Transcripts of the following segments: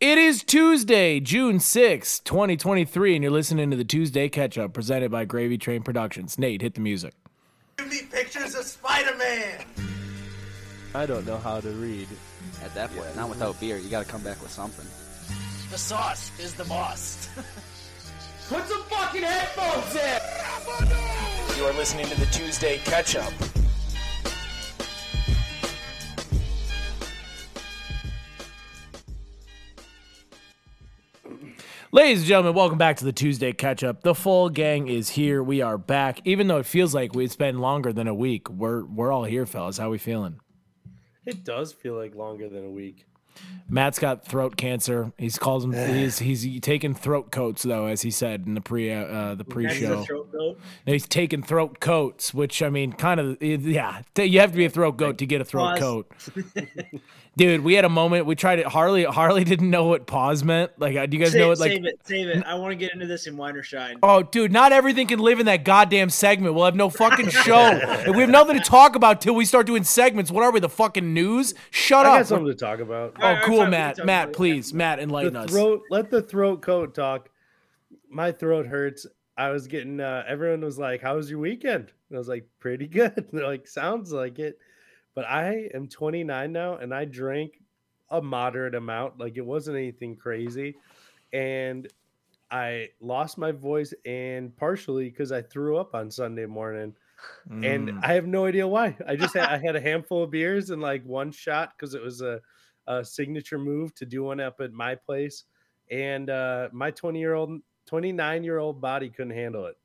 It is Tuesday, June sixth, 2023, and you're listening to the Tuesday Ketchup presented by Gravy Train Productions. Nate, hit the music. Give me pictures of Spider-Man. I don't know how to read. At that point, not without beer. You got to come back with something. The sauce is the boss. Put some fucking headphones in! You are listening to the Tuesday Ketchup. Ladies and gentlemen, welcome back to the Tuesday Ketchup. The full gang is here. We are back. Even though it feels like it's been longer than a week, we're we're all here, fellas. How we feeling? It does feel like longer than a week. Matt's got throat cancer. He's calls him. he's he's taking throat coats though, as he said in the pre uh, the pre show. He's taking throat coats, which I mean, kind of yeah. You have to be a throat goat to get a throat Pause. coat. Dude, we had a moment. We tried it. Harley Harley didn't know what pause meant. Like, uh, do you guys Save, know what like? save it, save it. I want to get into this in wine or shine. Oh, dude, not everything can live in that goddamn segment. We'll have no fucking show. and we have nothing to talk about till we start doing segments. What are we, the fucking news? Shut I up. I got something to talk about. Oh, Alright, cool, fine, we can Matt. Matt, please. Matt, enlighten The us. let the throat coat talk. My throat hurts. I was getting. Uh, everyone was like, "How was your weekend?" And I was like, "Pretty good." They're like, "Sounds like it." But I am 29 now, and I drank a moderate amount. Like it wasn't anything crazy, and I lost my voice, and partially because I threw up on Sunday morning. and Mm. I have no idea why. I just had I had a handful of beers and like one shot because it was a, a signature move to do one up at my place, and uh, my twenty year old, twenty nine year old body couldn't handle it.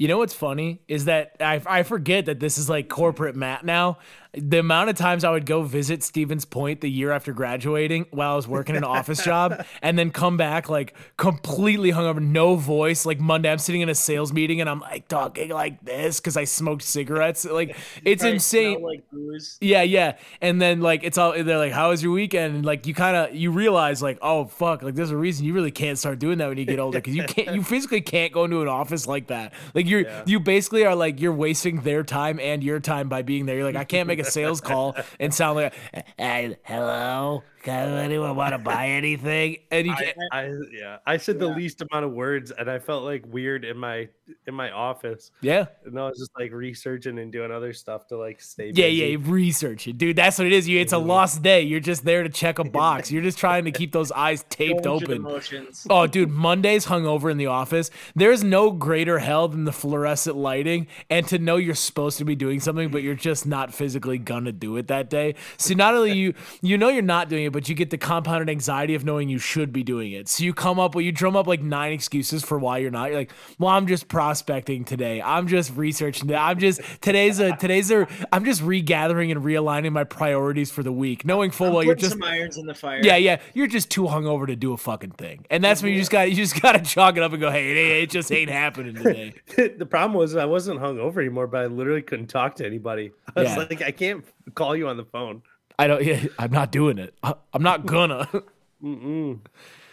You know what's funny is that I, I forget that this is like corporate Matt now. The amount of times I would go visit Stevens Point the year after graduating while I was working an office job and then come back like completely hungover, no voice. Like Monday, I'm sitting in a sales meeting and I'm like talking like this because I smoked cigarettes. Like it's insane. like booze. Yeah, yeah. And then like it's all they're like, How was your weekend? And like you kind of you realize like, oh fuck, like there's a reason you really can't start doing that when you get older because you can't you physically can't go into an office like that. Like you're you basically are like you're wasting their time and your time by being there. You're like, I can't make a sales call and sound like, hey, hello, can anyone want to buy anything? And you can't. I yeah, I said the least amount of words, and I felt like weird in my in my office, Yeah. and I was just like researching and doing other stuff to like stay. Yeah, busy. yeah, you research dude. That's what it is. You, it's a mm-hmm. lost day. You're just there to check a box. You're just trying to keep those eyes taped Going through the open. Oh, dude, Mondays hungover in the office. There's no greater hell than the fluorescent lighting and to know you're supposed to be doing something, but you're just not physically gonna do it that day. So not only you you know you're not doing it, but you get the compounded anxiety of knowing you should be doing it. So you come up with you drum up like nine excuses for why you're not. You're like, well, I'm just prospecting today. I'm just researching. That. I'm just today's a today's a. I'm just regathering and realigning my priorities for the week, knowing full I'm well you're just some irons in the fire. yeah, yeah. You're just too hungover to do a fucking thing, and that's when you just got you just got to chalk it up and go, hey, it, it just ain't happening today. the problem was I wasn't hungover anymore, but I literally couldn't talk to anybody. I was Yeah. like, I can't call you on the phone. I don't. Yeah, I'm not doing it. I- I'm not gonna. Mm-mm.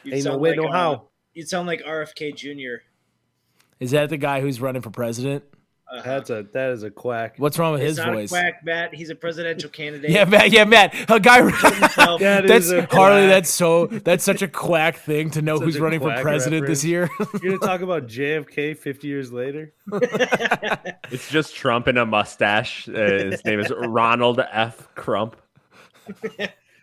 You'd Ain't no sound way, like, no uh, how. You'd sound like RFK Jr. Is that the guy who's running for president? Uh-huh. That's a that is a quack. What's wrong with It's his not voice? a quack, Matt. He's a presidential candidate. Yeah, Matt. Yeah, Matt. A guy. That that's is a Harley. quack. That's so. That's such a quack thing to know Such who's running for quack president this year. You're gonna talk about JFK 50 years later? It's just Trump in a mustache. Uh, his name is Ronald F. Crump.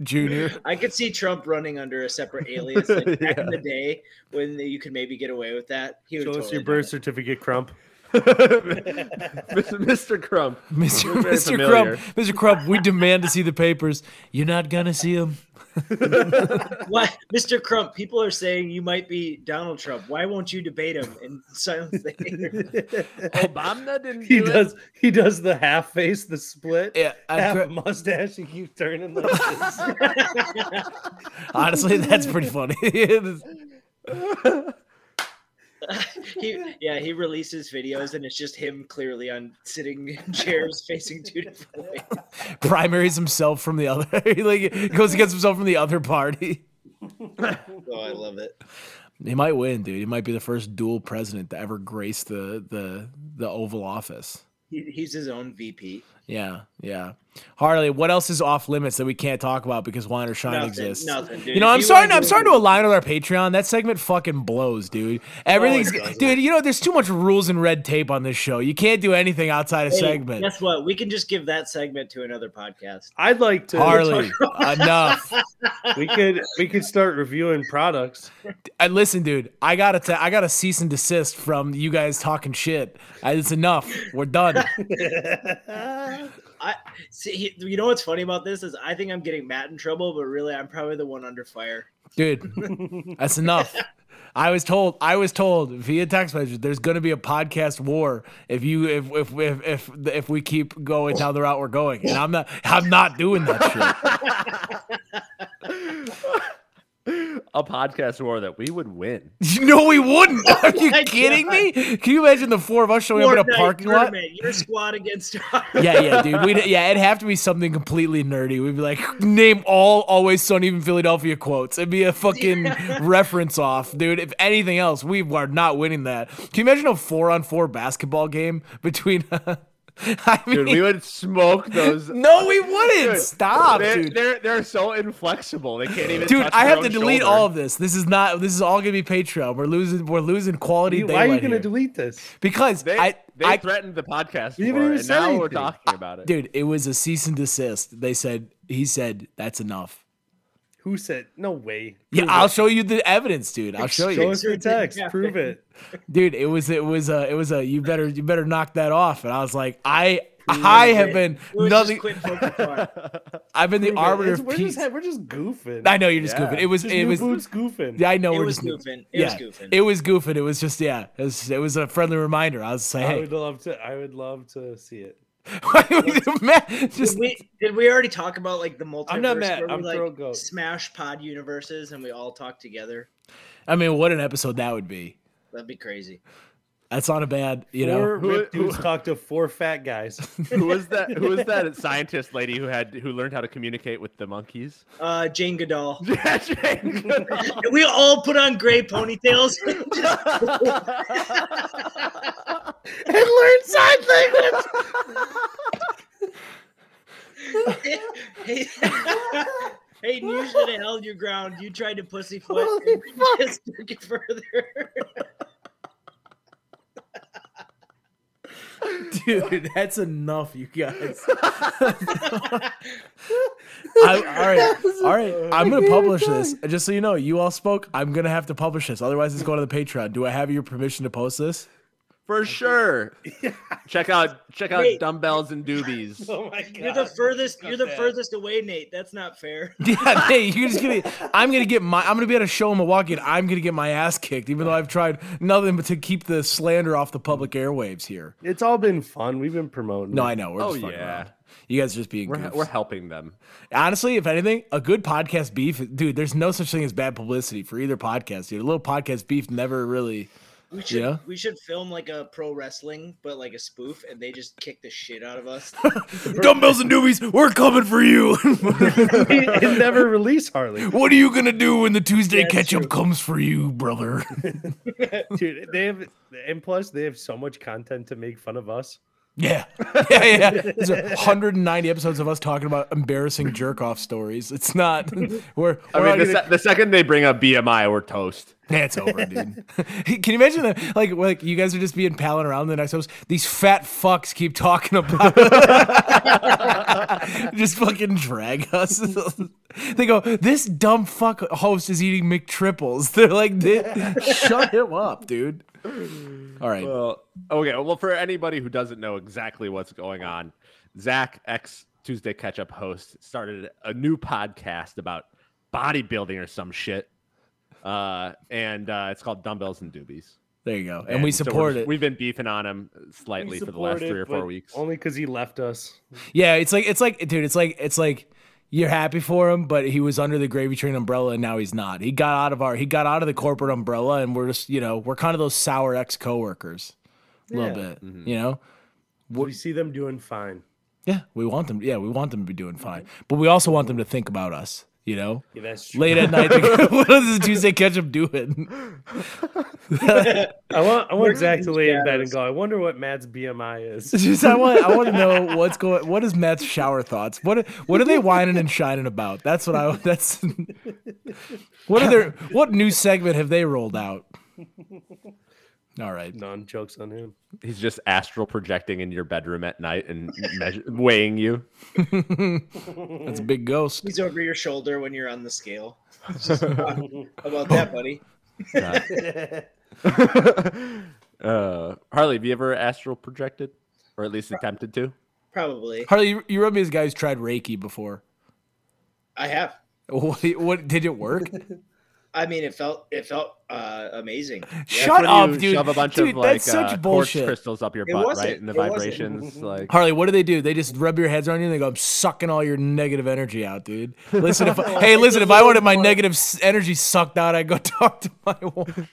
Junior. I could see Trump running under a separate alias like back in the day when you could maybe get away with that. He would Show us your birth certificate, Crump. Mr. Crump. Mr. Mr. Crump, Mr. Crump, we demand to see the papers. You're not gonna see them. What, Mr. Crump? People are saying you might be Donald Trump. Why won't you debate him and silence the haters? Obama didn't he do it. does he does the half face, the split, Yeah, I half cr- mustache, and keeps turning like this. honestly, that's pretty funny. he, yeah, he releases videos and it's just him clearly on sitting in chairs facing two different ways. primaries himself from the other. he like goes against himself from the other party. Oh, I love it. He might win, dude. He might be the first dual president to ever grace the the the Oval Office. He, he's his own VP. Yeah, yeah. Harley, what else is off limits that we can't talk about because Wine or Shine Nothing, exists? nothing, dude. You know, If I'm you starting. wanna I'm do starting to align with our Patreon. That segment fucking blows, dude. Everything's, oh, doesn't. dude. You know, there's too much rules and red tape on this show. You can't do anything outside of Hey, segment. Guess what? We can just give that segment to another podcast. I'd like to. Harley, enough. We could we could start reviewing products. And listen, dude, I got to I gotta cease and desist from you guys talking shit. I, it's enough. We're done. I see. You know what's funny about this is I think I'm getting Matt in trouble, but really I'm probably the one under fire. dude that's enough i was told i was told via text message there's going to be a podcast war if you if if if if, if we keep going down the route we're going and i'm not i'm not doing that A podcast war that we would win. shit no we wouldn't are you my kidding God. me can you imagine the four of us showing up in a Fortnite parking lot tournament, Your squad against ours. yeah, yeah, dude. We'd, yeah, it'd have to be something completely nerdy. We'd be like, name all Always Sunny in Philadelphia quotes. It'd be a fucking reference off, dude. If anything else, we are not winning that. Can you imagine a four on four basketball game between? I mean, Dude, we would smoke those. no, we wouldn't. Dude, Stop, they're, dude. They're they're so inflexible. They can't even. Dude, touch I have to own delete shoulder. all of this. This is not. This is all gonna be Patreon. We're losing. We're losing quality. Dude, Why are you daylight going to here. delete this? Because They I, they I, threatened the podcast You even and said now we're talking about it. dude, it was a cease and desist. They said he said that's enough. Who said? No way. Yeah, Prove I'll it. show you the evidence, dude. I'll show Show you. us your text. Prove it. dude it was it was a it was a you better you better knock that off and i was like i i have been It nothing just quit poking fun. i've been the Prove arbiter It's- of we're peace just we're just goofing. i know you're just Yeah. goofing it was Just it was boots goofing. yeah i know It we're was just goofing. It yeah, was goofing. it was goofing it was just yeah it was, it was a friendly reminder i was saying I would love to. I would love to see it. why would you- Matt, just Did we did we already talk about like the multiverse? I'm not mad. I'm like throat goat. smash pod universes and we all talk together. i mean what an episode that would be That'd be crazy. That's not a bad you Four know ripped Who- dudes talk to four fat guys. who was that? Who was that scientist lady who had who learned how to communicate with the monkeys? Uh, Jane Goodall. Yeah, Jane Goodall. we all put on gray ponytails. and learn sign language. hey, hey, you should have held your ground. You tried to pussyfoot. Holy and fuck. just took it further. Dude that's enough you guys. I, all right all right i'm gonna publish this. just so you know you all spoke i'm gonna have to publish this. Otherwise it's going to the patreon. Do i have your permission to post this For sure. Check out check out Wait. dumbbells and doobies. Oh my god. You're the furthest. You're the furthest away, Nate. That's not fair. Yeah, hey, you're just gonna. I'm gonna get my. I'm gonna be at a show in Milwaukee, and I'm gonna get my ass kicked, even though I've tried nothing but to keep the slander off the public airwaves here. It's all been fun. We've been promoting. No, it. I know. We're Oh, just fucking yeah. around. You guys are just being. We're, we're helping them. Honestly, if anything, a good podcast beef, dude. There's no such thing as bad publicity for either podcast, dude. A little podcast beef never really. We should. Yeah? We should film like a pro wrestling, but like a spoof, and they just kick the shit out of us. Dumbbells and doobies, we're coming for you. it never release Harley. what are you gonna do when the Tuesday That's ketchup true. comes for you, brother? Dude, they have and plus they have so much content to make fun of us. Yeah, yeah, yeah. There's 190 episodes of us talking about embarrassing jerk off stories. It's not. We're. I we're mean, the, gonna- se- the second they bring up BMI, we're toast. Yeah, it's over, dude. Can you imagine that? Like, like you guys are just being palling around the next host. These fat fucks keep talking about just fucking drag us. they go, this dumb fuck host is eating McTriples. They're like, shut him up, dude. All right. Well, okay. Well, for anybody who doesn't know exactly what's going on, Zach, ex Tuesday Ketchup host, started a new podcast about bodybuilding or some shit. Uh, and uh, it's called Dumbbells and Doobies. There you go. And, we we're support just- it. We've been beefing on him slightly for the last support three it, or four weeks. Only because he left us. Yeah, it's like it's like dude, it's like it's like you're happy for him, but he was under the gravy train umbrella and now he's not. He got out of our he got out of the corporate umbrella and we're just, you know, we're kind of those sour ex coworkers. A little Yeah. bit. You know? We see them doing fine. Yeah, we want them yeah, we want them to be doing fine. But we also want them to think about us You know, Yeah, that's true. late at night. what is the Tuesday Ketchup doing? I want I want Working Zach in to lay in bed and go. I wonder what Matt's BMI is. Just, I want I want to know what's going. What is Matt's shower thoughts? What what are they whining and shining about? That's what I. That's what are their what new segment have they rolled out? All right. Non jokes on him. He's just astral projecting in your bedroom at night and measure, weighing you. That's a big ghost. He's over your shoulder when you're on the scale. It's just, "Ah, How about that, buddy? uh, Harley, have you ever astral projected, or at least attempted to? Probably. Harley, you, you remind me as a guy who's tried Reiki before. I have. What, what did it work? I mean, it felt it felt uh, amazing. Shut When up, you dude. Shove a bunch dude, of like that's such uh, quartz bullshit. crystals up your butt, right? And the It vibrations, like Harley, what do they do? They just rub your heads on you and they go, I'm sucking all your negative energy out, dude. Listen, if hey, listen, if I wanted my negative energy sucked out, I'd go talk to my wife.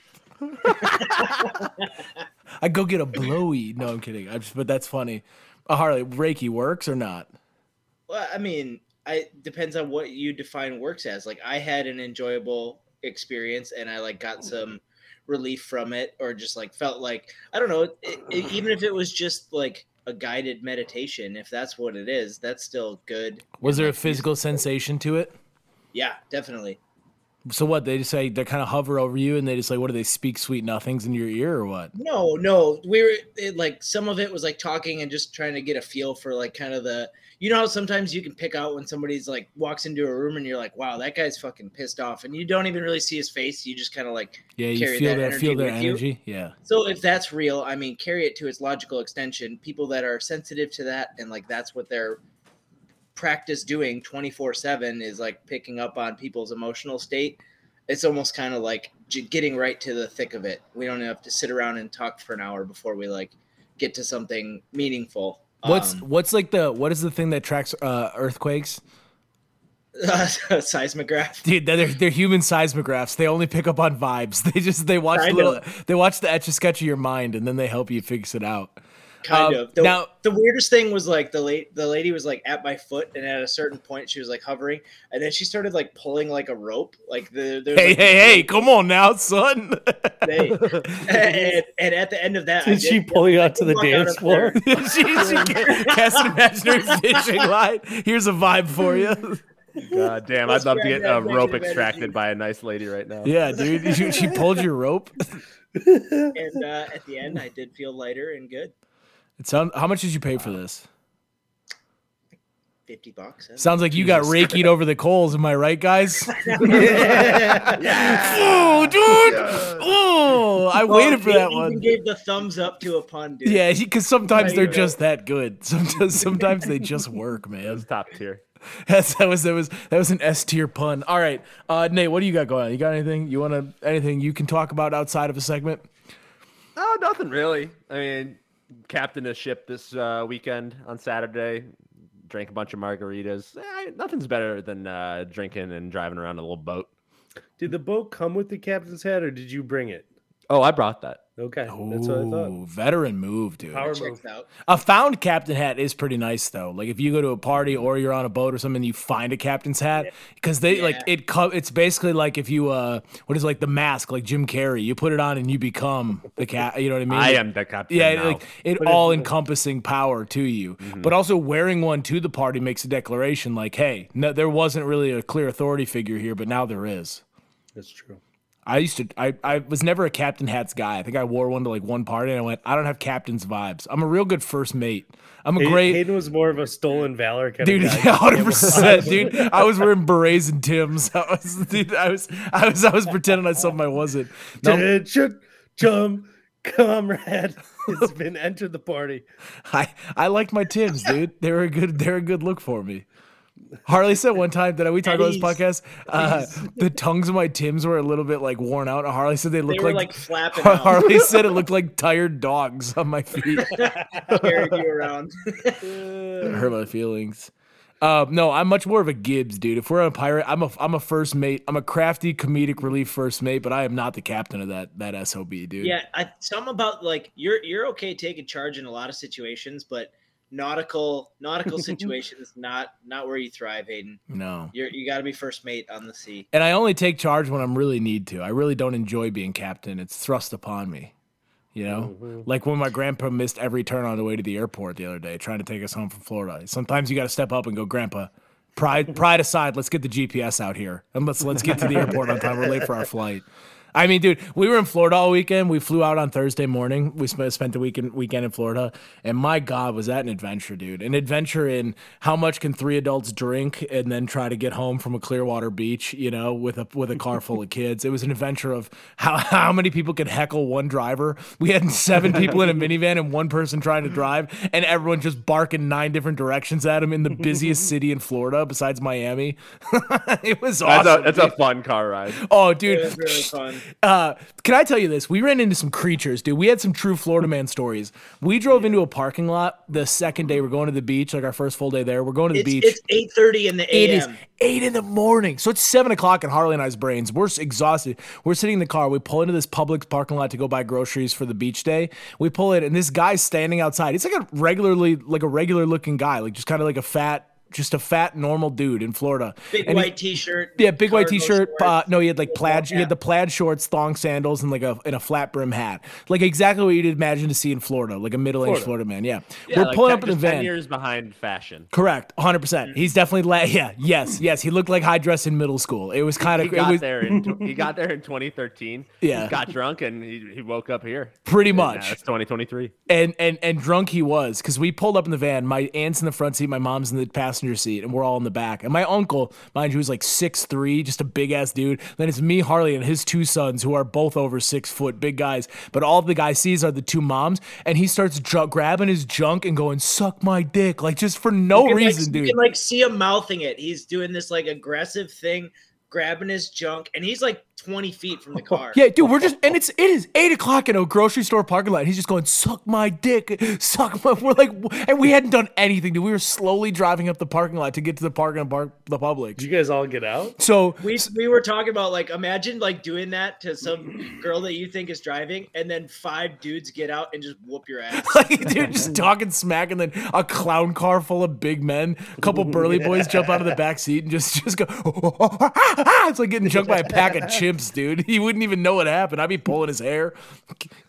I'd go get a blowy. No, I'm kidding. I just, but that's funny. Uh, Harley, Reiki works or not? Well, I mean, I depends on what you define works as. Like, I had an enjoyable experience, and I like got mm-hmm. some relief from it, or just like felt like I don't know. It, it- even if it was just like a guided meditation, if that's what it is, that's still good. Was there a physical sensation to it? Yeah, definitely. So what? They just say they kind of hover over you and they just like, what do they speak sweet nothings in your ear or what? No, no, we were it, like some of it was like talking and just trying to get a feel for like kind of the you know how sometimes you can pick out when somebody's like walks into a room and you're like, wow, that guy's fucking pissed off, and you don't even really see his face. You just kind of like Yeah, you feel that their energy feel their with you. Yeah. So if that's real, I mean, carry it to its logical extension. People that are sensitive to that and like that's what they're practice doing 24/7 is like picking up on people's emotional state. It's almost kind of like getting right to the thick of it. We don't have to sit around and talk for an hour before we like get to something meaningful. What's Um, what's like the what is the thing that tracks uh, earthquakes? seismograph? Dude, they're they're human seismographs. They only pick up on vibes. They just they watch little they watch the etch a sketch of your mind and then they help you fix it out. Kind Um, of. The, now- the weirdest thing was like the late the lady was like at my foot, and at a certain point she was like hovering, and then she started like pulling like a rope. Like the there's, Hey like, hey this hey, come on now, son. they- and, and at the end of that, I Did she did- pull you out to the dance floor? there. she, she cast an imaginary fishing line. Here's a vibe for you. God damn, I'd love to get that a rope extracted by a nice lady right now. Yeah, dude. She, she pulled your rope. And uh, at the end, I did feel lighter and good. It sound, how much did you pay for this? Fifty bucks. huh? Sounds like you got rakied over the coals. Am I right, guys? Oh, dude. Oh, I waited for that even one. Gave the thumbs up to a pun, dude. Yeah, because sometimes There they're you just that good. Sometimes, sometimes they just work, man. That's top tier. That's, that was that was that was an S tier pun. All right, uh, Nate, what do you got going on? You got anything you want to anything you can talk about outside of a segment? No, nothing really. I mean, captained a ship this uh, weekend on Saturday. Drank a bunch of margaritas. Eh, nothing's better than uh, drinking and driving around a little boat. Did the boat come with the captain's hat, or did you bring it? Oh, I brought that. Okay, that's what I thought. Ooh, veteran move, dude. Power Checks move. out. A found captain hat is pretty nice though. Like if you go to a party or you're on a boat or something, you find a captain's hat because they like it. Co- it's basically like if you uh, what is it, like the mask, like Jim Carrey. You put it on and you become the cat. You know what I mean? I Like, am the captain. Yeah, now. like it all encompassing power to you. Mm-hmm. But also wearing one to the party makes a declaration like, hey, no, there wasn't really a clear authority figure here, but now there is. That's true. I used to. I, I was never a captain hats guy. I think I wore one to like one party, and I went. I don't have captain's vibes. I'm a real good first mate. I'm a Hay- great Hayden was more of a stolen valor kind dude. of guy. Yeah, hundred percent, dude. I was wearing berets and Tims. I was, dude. I was, I was, I was pretending I something I wasn't. No, Attention, chum, comrade It's been entered the party. I, I liked my Tims, dude. They were a good. They're a good look for me. Harley said one time that we talked about this podcast. Uh, the tongues of my Tims were a little bit like worn out. Harley said they They looked were like, like flapping out, Harley said it looked like tired dogs on my feet. carrying you around. It hurt my feelings. Uh, no, I'm much more of a Gibbs dude. If we're on a pirate, I'm a I'm a first mate. I'm a crafty comedic relief first mate, but I am not the captain of that that sob, dude. yeah, I, something about like you're you're okay taking charge in a lot of situations, but nautical nautical situations not not where you thrive, Hayden. No. You're you got to be first mate on the sea. And I only take charge when I'm really need to. I really don't enjoy being captain. It's thrust upon me. You know, mm-hmm. like when my grandpa missed every turn on the way to the airport the other day, trying to take us home from Florida. Sometimes you got to step up and go, Grandpa, pride pride aside, let's get the GPS out here and let's let's get to the airport on time. We're late for our flight. I mean, dude, we were in Florida all weekend. We flew out on Thursday morning. We spent, spent the weekend weekend in Florida, and my God, was that an adventure, dude? An adventure in how much can three adults drink and then try to get home from a Clearwater beach, you know, with a with a car full of kids. It was an adventure of how how many people could heckle one driver. We had seven people in a minivan and one person trying to drive, and everyone just barking nine different directions at him in the busiest city in Florida besides Miami. it was That's awesome. a that's a fun car ride. Oh, It dude, was really fun. uh, can I tell you this? We ran into some creatures, dude. We had some true Florida man stories. We drove into a parking lot the second day. We're going to the beach, like our first full day there. We're going to the It's beach. it's eight thirty in the It is a.m. eight in the morning. So it's seven o'clock in Harley and I's brains. We're exhausted. We're sitting in the car. We pull into this public parking lot to go buy groceries for the beach day. We pull in, and this guy's standing outside. He's like a regularly, like a regular looking guy, like just kind of like a fat, just a fat, normal dude in Florida. Big And he- white t-shirt. yeah, big white t-shirt. Uh, no, he had like plaid. He had the plaid shorts, thong sandals, and like a and a flat brim hat. Like exactly what you'd imagine to see in Florida, like a middle-aged Florida, man. Yeah, Yeah, we're like pulling ten- up in the just ten van. years behind fashion. Correct, 100. percent He's definitely la- yeah, yes, yes. He looked like high dress in middle school. It was kind He of it got was there in he got there in 2013. Yeah. got drunk and he, he woke up here. pretty And, uh, much. That's 2023. and and and drunk he was because we pulled up in the van. My aunt's in the front seat, my mom's in the passenger seat, and we're all in the back. And my uncle, mind you, was like six three, just a big ass dude. Then it's me, Harley, and his two sons, who are both over six foot, big guys. But all the guy sees are the two moms, and he starts ju- grabbing his junk and going, "Suck my dick," like just for no You can, like, reason, You dude. can like see him mouthing it. He's doing this like aggressive thing, grabbing his junk, and he's like 20 feet from the oh, car. Yeah, dude, we're just and it's it is eight o'clock in a grocery store parking lot. And he's just going, suck my dick, suck my. We're like, and we hadn't done anything. Dude, we were slowly driving up the parking lot to get to the parking park the public. Did you guys all get out? So We, we were talking about like imagine like doing that to some girl that you think is driving, and then five dudes get out and just whoop your ass. like, dude, just talking smack, and then a clown car full of big men, a couple burly boys jump out of the back seat and just just go. it's like getting jumped by a pack of dude. He wouldn't even know what happened. I'd be pulling his hair,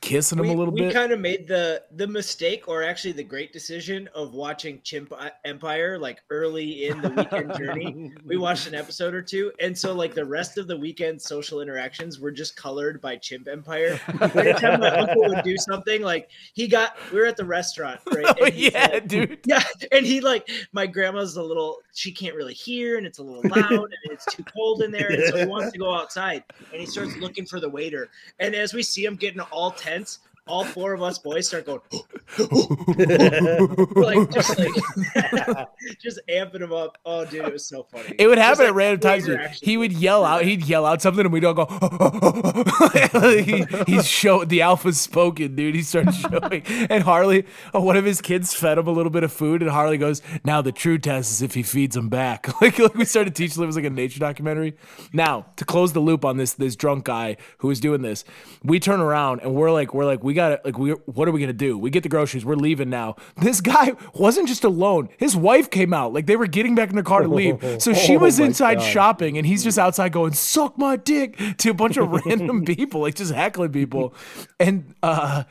kissing him we, a little we bit. We kind of made the the mistake or actually the great decision of watching chimp uh, empire like early in the weekend journey we watched an episode or two and so like the rest of the weekend social interactions were just colored by chimp empire every time my uncle would do something like he got we were at the restaurant right oh yeah, like- dude. yeah, and he like my grandma's a little she can't really hear and it's a little loud and it's too cold in there and so he wants to go outside and he starts looking for the waiter. And as we see him getting all tense all four of us boys start going like just like just amping him up oh dude it was so funny It would Just, happen like, at random times. dude. He would yell out. He'd yell out something, and we'd all go. he, he's show the alpha's spoken, dude. He starts showing, and Harley, uh, one of his kids, fed him a little bit of food, and Harley goes, "Now the true test is if he feeds him back." like, like we started teaching him it was like a nature documentary. Now to close the loop on this this drunk guy who was doing this, we turn around and we're like, we're like, we got to like, we what are we gonna do? We get the groceries. We're leaving now. This guy wasn't just alone. His wife came out. Like they were getting back in the car to leave. So she Oh was inside God. shopping, and he's just outside going, "Suck my dick" to a bunch of random people, like just heckling people. And uh,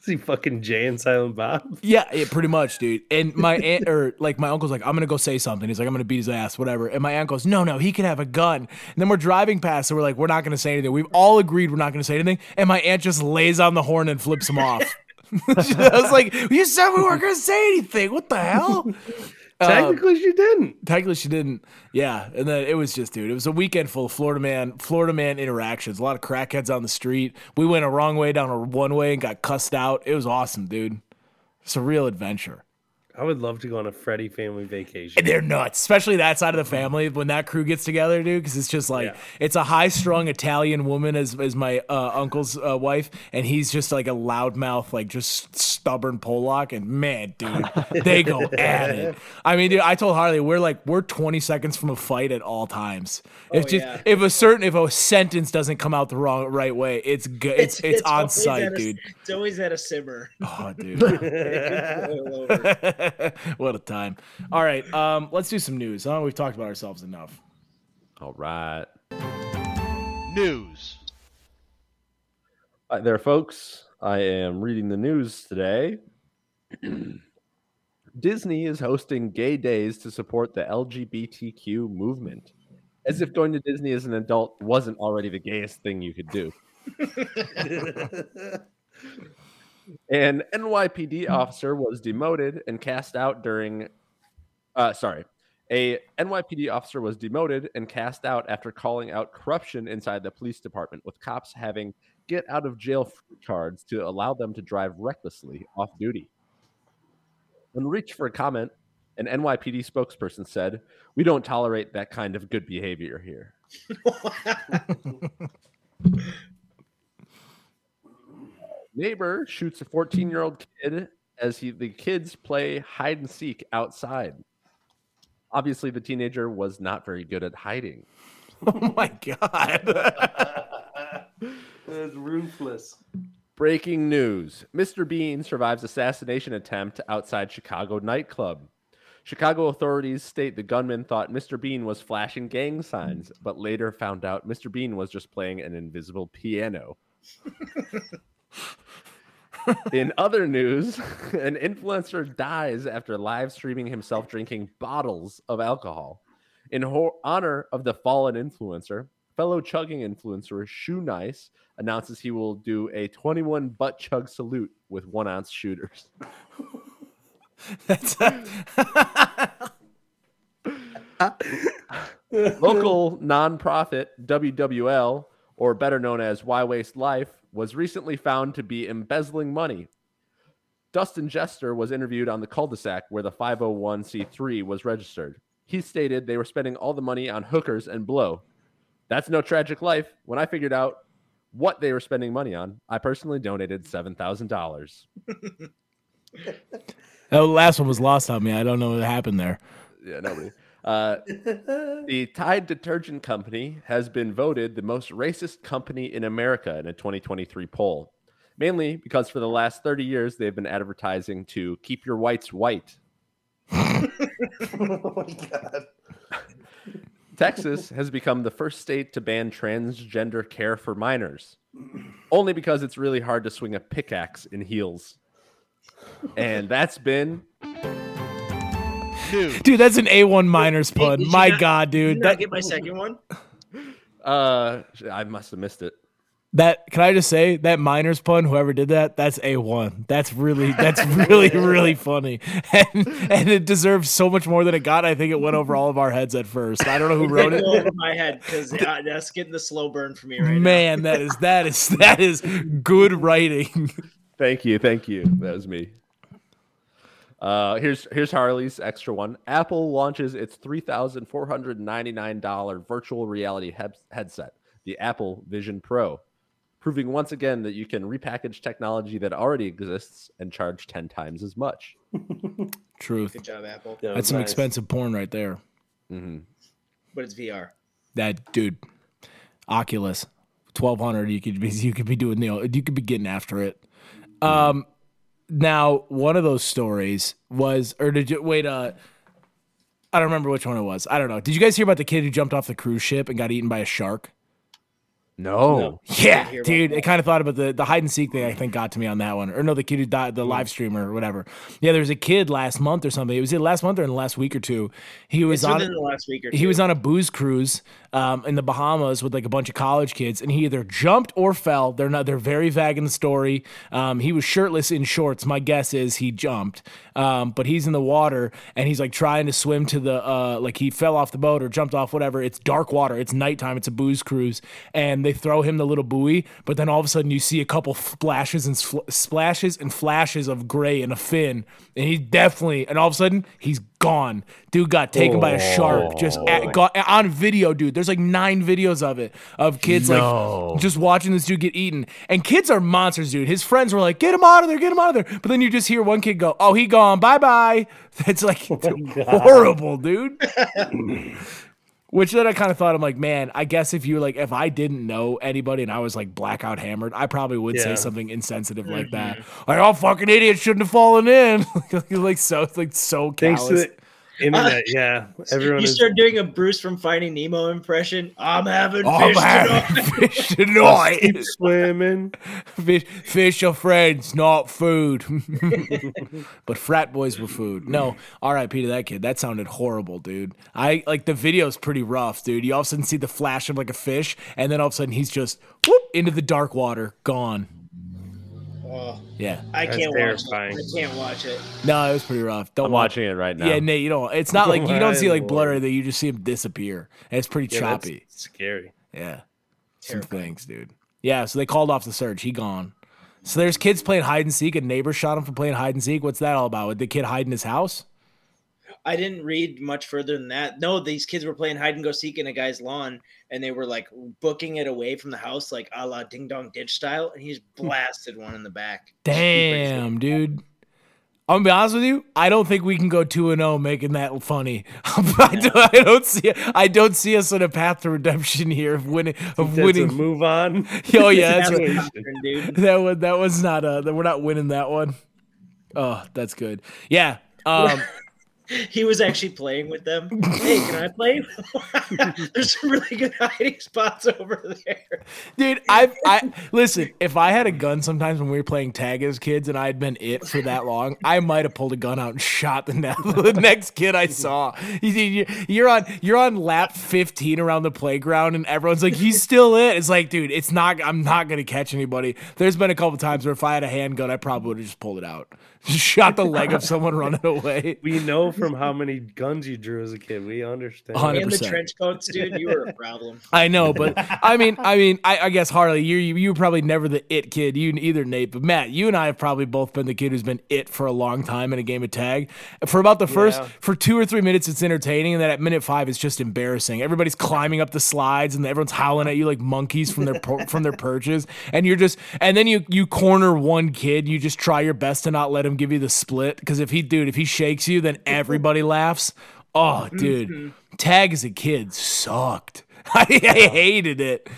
Is he fucking Jay and Silent Bob? yeah, yeah, pretty much, dude. And my aunt or like my uncle's like, I'm gonna go say something. He's like, I'm gonna beat his ass, whatever. And my aunt goes, No, no, he can have a gun. And then we're driving past, so we're like, We're not gonna say anything. We've all agreed we're not gonna say anything. And my aunt just lays on the horn and flips him off. I was like, You said we weren't gonna say anything. What the hell? Um, Technically, she didn't. Technically, she didn't. Yeah, and then it was just, dude. It was a weekend full of Florida man, Florida man interactions. A lot of crackheads on the street. We went a wrong way down a one way and got cussed out. It was awesome, dude. It's a real adventure. I would love to go on a Freddy family vacation. They're nuts, especially that side of the family when that crew gets together, dude. Because it's just like Yeah. it's a high-strung Italian woman as as my uh, uncle's uh, wife, and he's just like a loudmouth, like just stubborn pole lock, and man, dude, they go at it. I mean, dude, I told Harley we're like we're 20 seconds from a fight at all times. If Oh, just yeah. if a certain if a sentence doesn't come out the wrong right way, it's good. It's it's, on site, at a- dude. It's always at a simmer. Oh, dude. All over. what a time. All right, um, let's do some news. Huh? We've talked about ourselves enough. All right. News. Hi there, folks. I am reading the news today. Disney is hosting gay days to support the LGBTQ movement. As if going to Disney as an adult wasn't already the gayest thing you could do. An NYPD officer was demoted and cast out during. Uh, sorry. A NYPD officer was demoted and cast out after calling out corruption inside the police department, with cops having get out of jail cards to allow them to drive recklessly off duty. When reached for a comment, an NYPD spokesperson said, We don't tolerate that kind of good behavior here. Neighbor shoots a 14 year old kid as he the kids play hide and seek outside. Obviously, the teenager was not very good at hiding. Oh my god. That's ruthless. Breaking news Mr. Bean survives assassination attempt outside Chicago nightclub. Chicago authorities state the gunman thought Mr. Bean was flashing gang signs, but later found out Mr. Bean was just playing an invisible piano. In other news, an influencer dies after live streaming himself drinking bottles of alcohol. In ho- honor of the fallen influencer, fellow chugging influencer Shoenice announces he will do a 21 butt chug salute with one ounce shooters. That's Local nonprofit WWL, or better known as Why Waste Life, was recently found to be embezzling money. Dustin Jester was interviewed on the cul-de-sac where the 501c3 was registered. He stated they were spending all the money on hookers and blow. That's no tragic life. When I figured out what they were spending money on, I personally donated $7,000. that last one was lost on me. I don't know what happened there. Yeah, nobody. Uh, the Tide Detergent Company has been voted the most racist company in America in a 2023 poll, mainly because for the last 30 years they've been advertising to keep your whites white. oh my god. Texas has become the first state to ban transgender care for minors, only because it's really hard to swing a pickaxe in heels. And that's been News. Dude, that's an A1 miners pun. did you My not- god, dude. not That get my second one? uh I must have missed it. that can I just say that miners pun, whoever did that, that's A1. That's really that's really, really funny. And and it deserves so much more than it got. I think it went over all of our heads at first. I don't know who wrote it. over my head because that's getting the slow burn for me right now. Man, that is that is that is good writing. Thank you, thank you. That was me. Uh, here's here's Harley's extra one. Apple launches its three thousand four hundred ninety nine dollar virtual reality head- headset, the Apple Vision Pro, proving once again that you can repackage technology that already exists and charge ten times as much. Truth. Good job, Apple. That That's some nice. expensive porn right there. hmm But it's VR. That dude, Oculus, twelve hundred. You could be you could be doing the you could be getting after it. Um, now one of those stories was, or did you wait? Uh, I don't remember which one it was. I don't know. Did you guys hear about the kid who jumped off the cruise ship and got eaten by a shark? No. Yeah, dude. I kind of thought about the the hide and seek thing. I think got to me on that one, or no, the kid who died, the live streamer or whatever. Yeah, there was a kid last month or something. It was it last month or in the last week or two. He was It's on. the last week or two. He was on a booze cruise um, in the Bahamas with like a bunch of college kids, and he either jumped or fell. They're not. They're very vague in the story. Um, he was shirtless in shorts. My guess is he jumped, um, but he's in the water and he's like trying to swim to the uh, like he fell off the boat or jumped off whatever. It's dark water. It's nighttime. It's a booze cruise, and they throw him the little buoy, but then all of a sudden you see a couple splashes and sfl- splashes and flashes of gray and a fin, and he's definitely and all of a sudden he's gone. Dude got taken by a shark just at, oh. got, on video, dude. There's like nine videos of it of kids No. like just watching this dude get eaten. And kids are monsters, dude. His friends were like, "Get him out of there, get him out of there." But then you just hear one kid go, "Oh, he gone. Bye bye." It's like oh horrible, dude. Which then I kind of thought I'm like, man, I guess if you like, if I didn't know anybody and I was like blackout hammered, I probably would say something insensitive like that. Mm-hmm. Like, oh, fucking idiot shouldn't have fallen in. like so, like so Thanks to callous. the internet, yeah. Everyone you is start doing a Bruce from Finding Nemo impression. I'm having Oh, fish man, tonight." fish tonight. swimming. fish, fish are friends, not food. but frat boys were food. No, R.I.P. to that kid. That sounded horrible, dude. I like the video's pretty rough, dude. You all of a sudden see the flash of like a fish, and then all of a sudden he's just whoop into the dark water, gone. Oh, Yeah, I can't terrifying. watch it. I can't watch it. no, it was pretty rough. Don't I'm watch. watching it right now. Yeah, Nate, you don't. It's not like you don't see like blood or lord. anything. You just see him disappear, and it's pretty Yeah, that's choppy. Scary. Yeah. Some things, dude. Yeah, so they called off the search. He gone. So there's kids playing hide and seek. A neighbor shot him for playing hide and seek. What's that all about? Did the kid hide in his house? I didn't read much further than that. No, these kids were playing hide and go seek in a guy's lawn, and they were like booking it away from the house, like a la Ding Dong Ditch style, and he just blasted one in the back. Damn, dude. I'm gonna be honest with you. I don't think we can go two and zero making that funny. I, don't, I don't see. I don't see us on a path to redemption here of winning. Of winning. move on. Oh yeah, that's That's right. what dude. That was that was not. Uh, we're not winning that one. Oh, that's good. Yeah. Um, He was actually playing with them. Hey, can I play? There's some really good hiding spots over there. Dude, I I listen. If I had a gun, sometimes when we were playing tag as kids, and I had been it for that long, I might have pulled a gun out and shot the, ne- the next kid I saw. You- you- You're on you're on lap 15 around the playground, and everyone's like, "He's still it." It's like, dude, it's not. I'm not gonna catch anybody. There's been a couple times where if I had a handgun, I probably would have just pulled it out, shot the leg of someone running away. We know from how many guns you drew as a kid. We understand. Hundred And the trench coats, dude, you were a problem. I know, but I mean, I mean, I, I guess Harley, you you you were probably never the it kid. You either Nate, but Matt, you and I have probably both been the kid who's been it for a long time in a game of tag. For about the first Yeah. for two or three minutes, it's entertaining, and then at minute five, it's just embarrassing. Everybody's climbing up the slides, and everyone's howling at you like monkeys from their from their perches, and you're just and then you you corner one kid. You just try your best to not let him give you the split because if he dude if he shakes you, then everybody laughs. Oh, dude, mm-hmm. tag as a kid sucked. I, I hated it.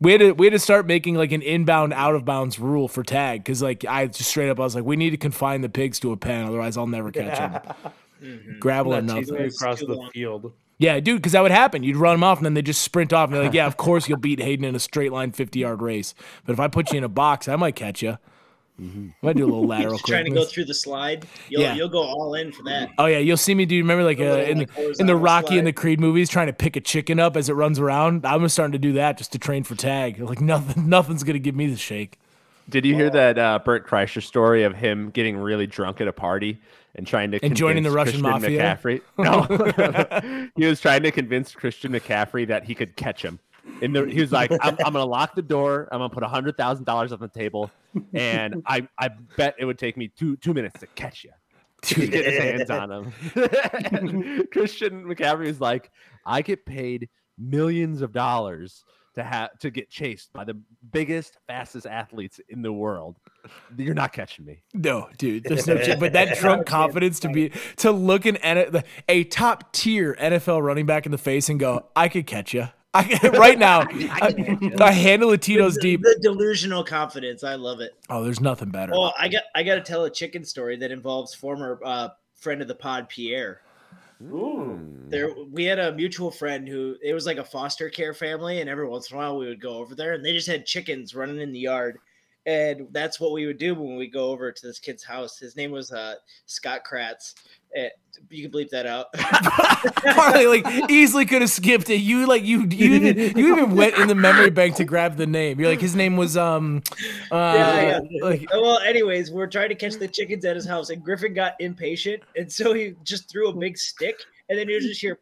We had to we had to start making like an inbound out of bounds rule for tag because like I just straight up I was like we need to confine the pigs to a pen otherwise I'll never catch them. Mm-hmm. Gravel or Not chasing nothing. across the long. field. Yeah, dude, because that would happen. You'd run them off and then they just sprint off and they're like, yeah, of course you'll beat Hayden in a straight line fifty yard race. But if I put you in a box, I might catch you. I might do a little lateral Just trying to go through the slide. You'll Yeah. you'll go all in for that. Oh yeah, you'll see me, dude. Remember, like uh, little, in the like, in the horizontal Rocky and the. Creed movies, trying to pick a chicken up as it runs around. I'm starting to do that just to train for tag. Like nothing, nothing's gonna give me the shake. Did you hear that uh, Bert Kreischer story of him getting really drunk at a party and trying to And joining the Russian Christian mafia? McCaffrey? No, he was trying to convince Christian McCaffrey that he could catch him. In the, he was like, I'm, "I'm gonna lock the door. I'm gonna put a hundred thousand dollars on the table, and I I bet it would take me two two minutes to catch you." to get his hands on him. Christian McCaffrey is like, I get paid millions of dollars to have to get chased by the biggest, fastest athletes in the world. You're not catching me. No, dude, there's no. ch- But that drunk confidence to be to look an a top tier NFL running back in the face and go, I could catch you. I right now. I, I handle the Tito's deep. The delusional confidence. I love it. Oh, there's nothing better. Oh, I got I got to tell a chicken story that involves former uh, friend of the pod, Pierre. Ooh. There, we had a mutual friend who it was like a foster care family, and every once in a while we would go over there, and they just had chickens running in the yard, and that's what we would do when we go over to this kid's house. His name was uh, Scott Kratz. Eh, you can bleep that out. Harley like easily could have skipped it. You like you you even, you even went in the memory bank to grab the name. You're like his name was um uh Yeah, yeah. like well, anyways, we're trying to catch the chickens at his house, and Griffin got impatient, and so he just threw a big stick and then you just hear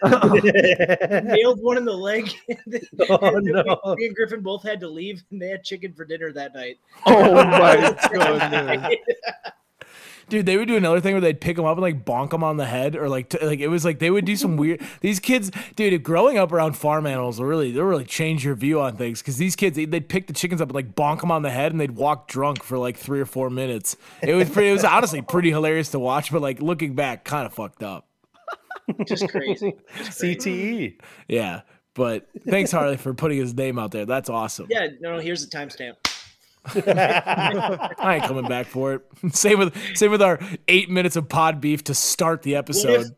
nailed one in the leg. Oh, And then no. Me and Griffin both had to leave, and they had chicken for dinner that night. Oh, oh my goodness. Dude, they would do another thing where they'd pick them up and like bonk them on the head, or like t- like it was like they would do some weird. These kids, dude, growing up around farm animals will really they'll really change your view on things because these kids they, they'd pick the chickens up and like bonk them on the head and they'd walk drunk for like three or four minutes. It was pretty. It was honestly pretty hilarious to watch, but like looking back, kind of fucked up. Just crazy. Just crazy. CTE. Yeah, but thanks Harley for putting his name out there. That's awesome. Yeah, no, no, here's the timestamp. I ain't coming back for it. same with same with our eight minutes of pod beef to start the What if, episode.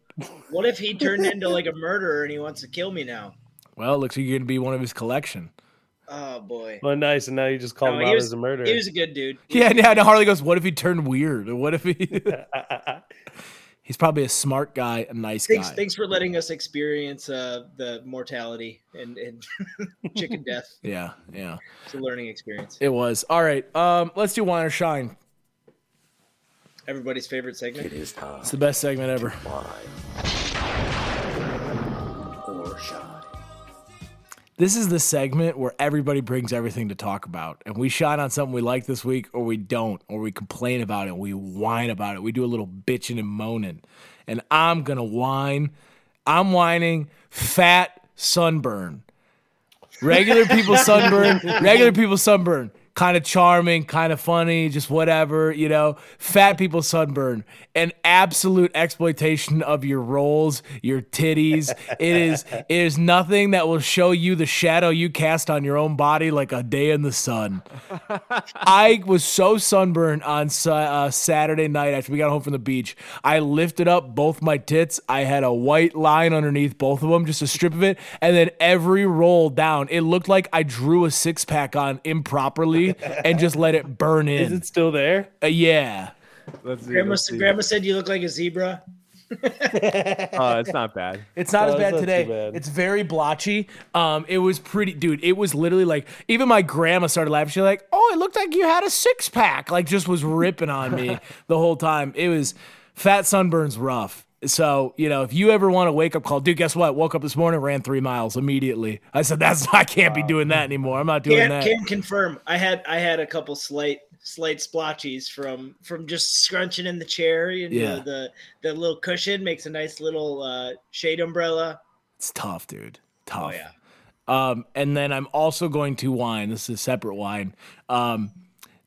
what if he turned into like a murderer and he wants to kill me now? Well, it looks like you're gonna be one of his collection. Oh boy. Well, nice. And now you just called No, him out was- as a murderer. He was a good dude. Yeah, yeah. No, Harley goes, "What if he turned weird? What if he?" He's probably a smart guy, a nice Thanks, guy. thanks for letting us experience uh, the mortality and, and chicken death. Yeah, yeah. It's a learning experience. It was all right. Um, let's do wine or shine. Everybody's favorite segment. It's time. It's the best segment ever. This is the segment where everybody brings everything to talk about, and we shine on something we like this week, or we don't, or we complain about it, we whine about it, we do a little bitching and moaning. And I'm gonna whine. I'm whining fat sunburn. Regular people sunburn, regular people sunburn. Kind of charming, kind of funny, just whatever, you know. Fat people sunburn. An absolute exploitation of your rolls, your titties. It is it is nothing that will show you the shadow you cast on your own body like a day in the sun. I was so sunburned on uh, Saturday night after we got home from the beach. I lifted up both my tits. I had a white line underneath both of them, just a strip of it, and then every roll down, it looked like I drew a six pack on improperly and just let it burn in. Is it still there? Uh, yeah. Let's see. Grandma, let's see. Grandma said you look like a zebra. Uh, it's not bad. It's not No, as bad not today. bad. It's very blotchy. Um, it was pretty, dude. It was literally like even my grandma started laughing. She's like, "Oh, it looked like you had a six pack." Like just was ripping on me the whole time. It was fat sunburns rough. So you know, if you ever want a wake up call, dude, guess what? Woke up this morning, ran three miles immediately. I said, "That's I can't be doing that anymore. I'm not doing Can, that." can confirm. I had I had a couple slight slight splotches from from just scrunching in the chair. You know, Yeah. the the little cushion makes a nice little uh, shade umbrella. It's tough, dude. Tough. Oh yeah. Um, and then I'm also going to wine. This is a separate wine. Um,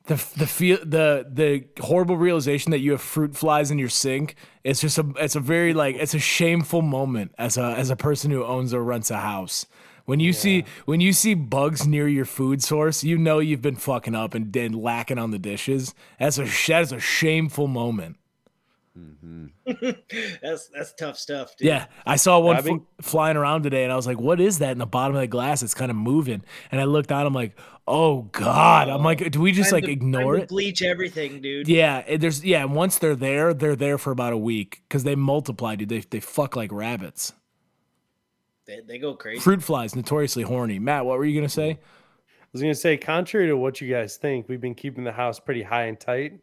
the the feel the the horrible realization that you have fruit flies in your sink. It's just a it's a very like it's a shameful moment as a as a person who owns or rents a house. When you see when you see bugs near your food source, you know you've been fucking up and then lacking on the dishes. That's a that is a shameful moment. Mm-hmm. That's that's tough stuff, dude. Yeah, I saw one fl- flying around today, and I was like, "What is that in the bottom of the glass? It's kind of moving." And I looked out, I'm like, "Oh God!" I'm like, "Do we just Time like to- ignore it?" Bleach everything, dude. Yeah, there's yeah. Once they're there, they're there for about a week because they multiply, dude. They they fuck like rabbits. They, they go crazy. Fruit flies notoriously horny. Matt, what were you gonna say? I was gonna say, contrary to what you guys think, we've been keeping the house pretty high and tight,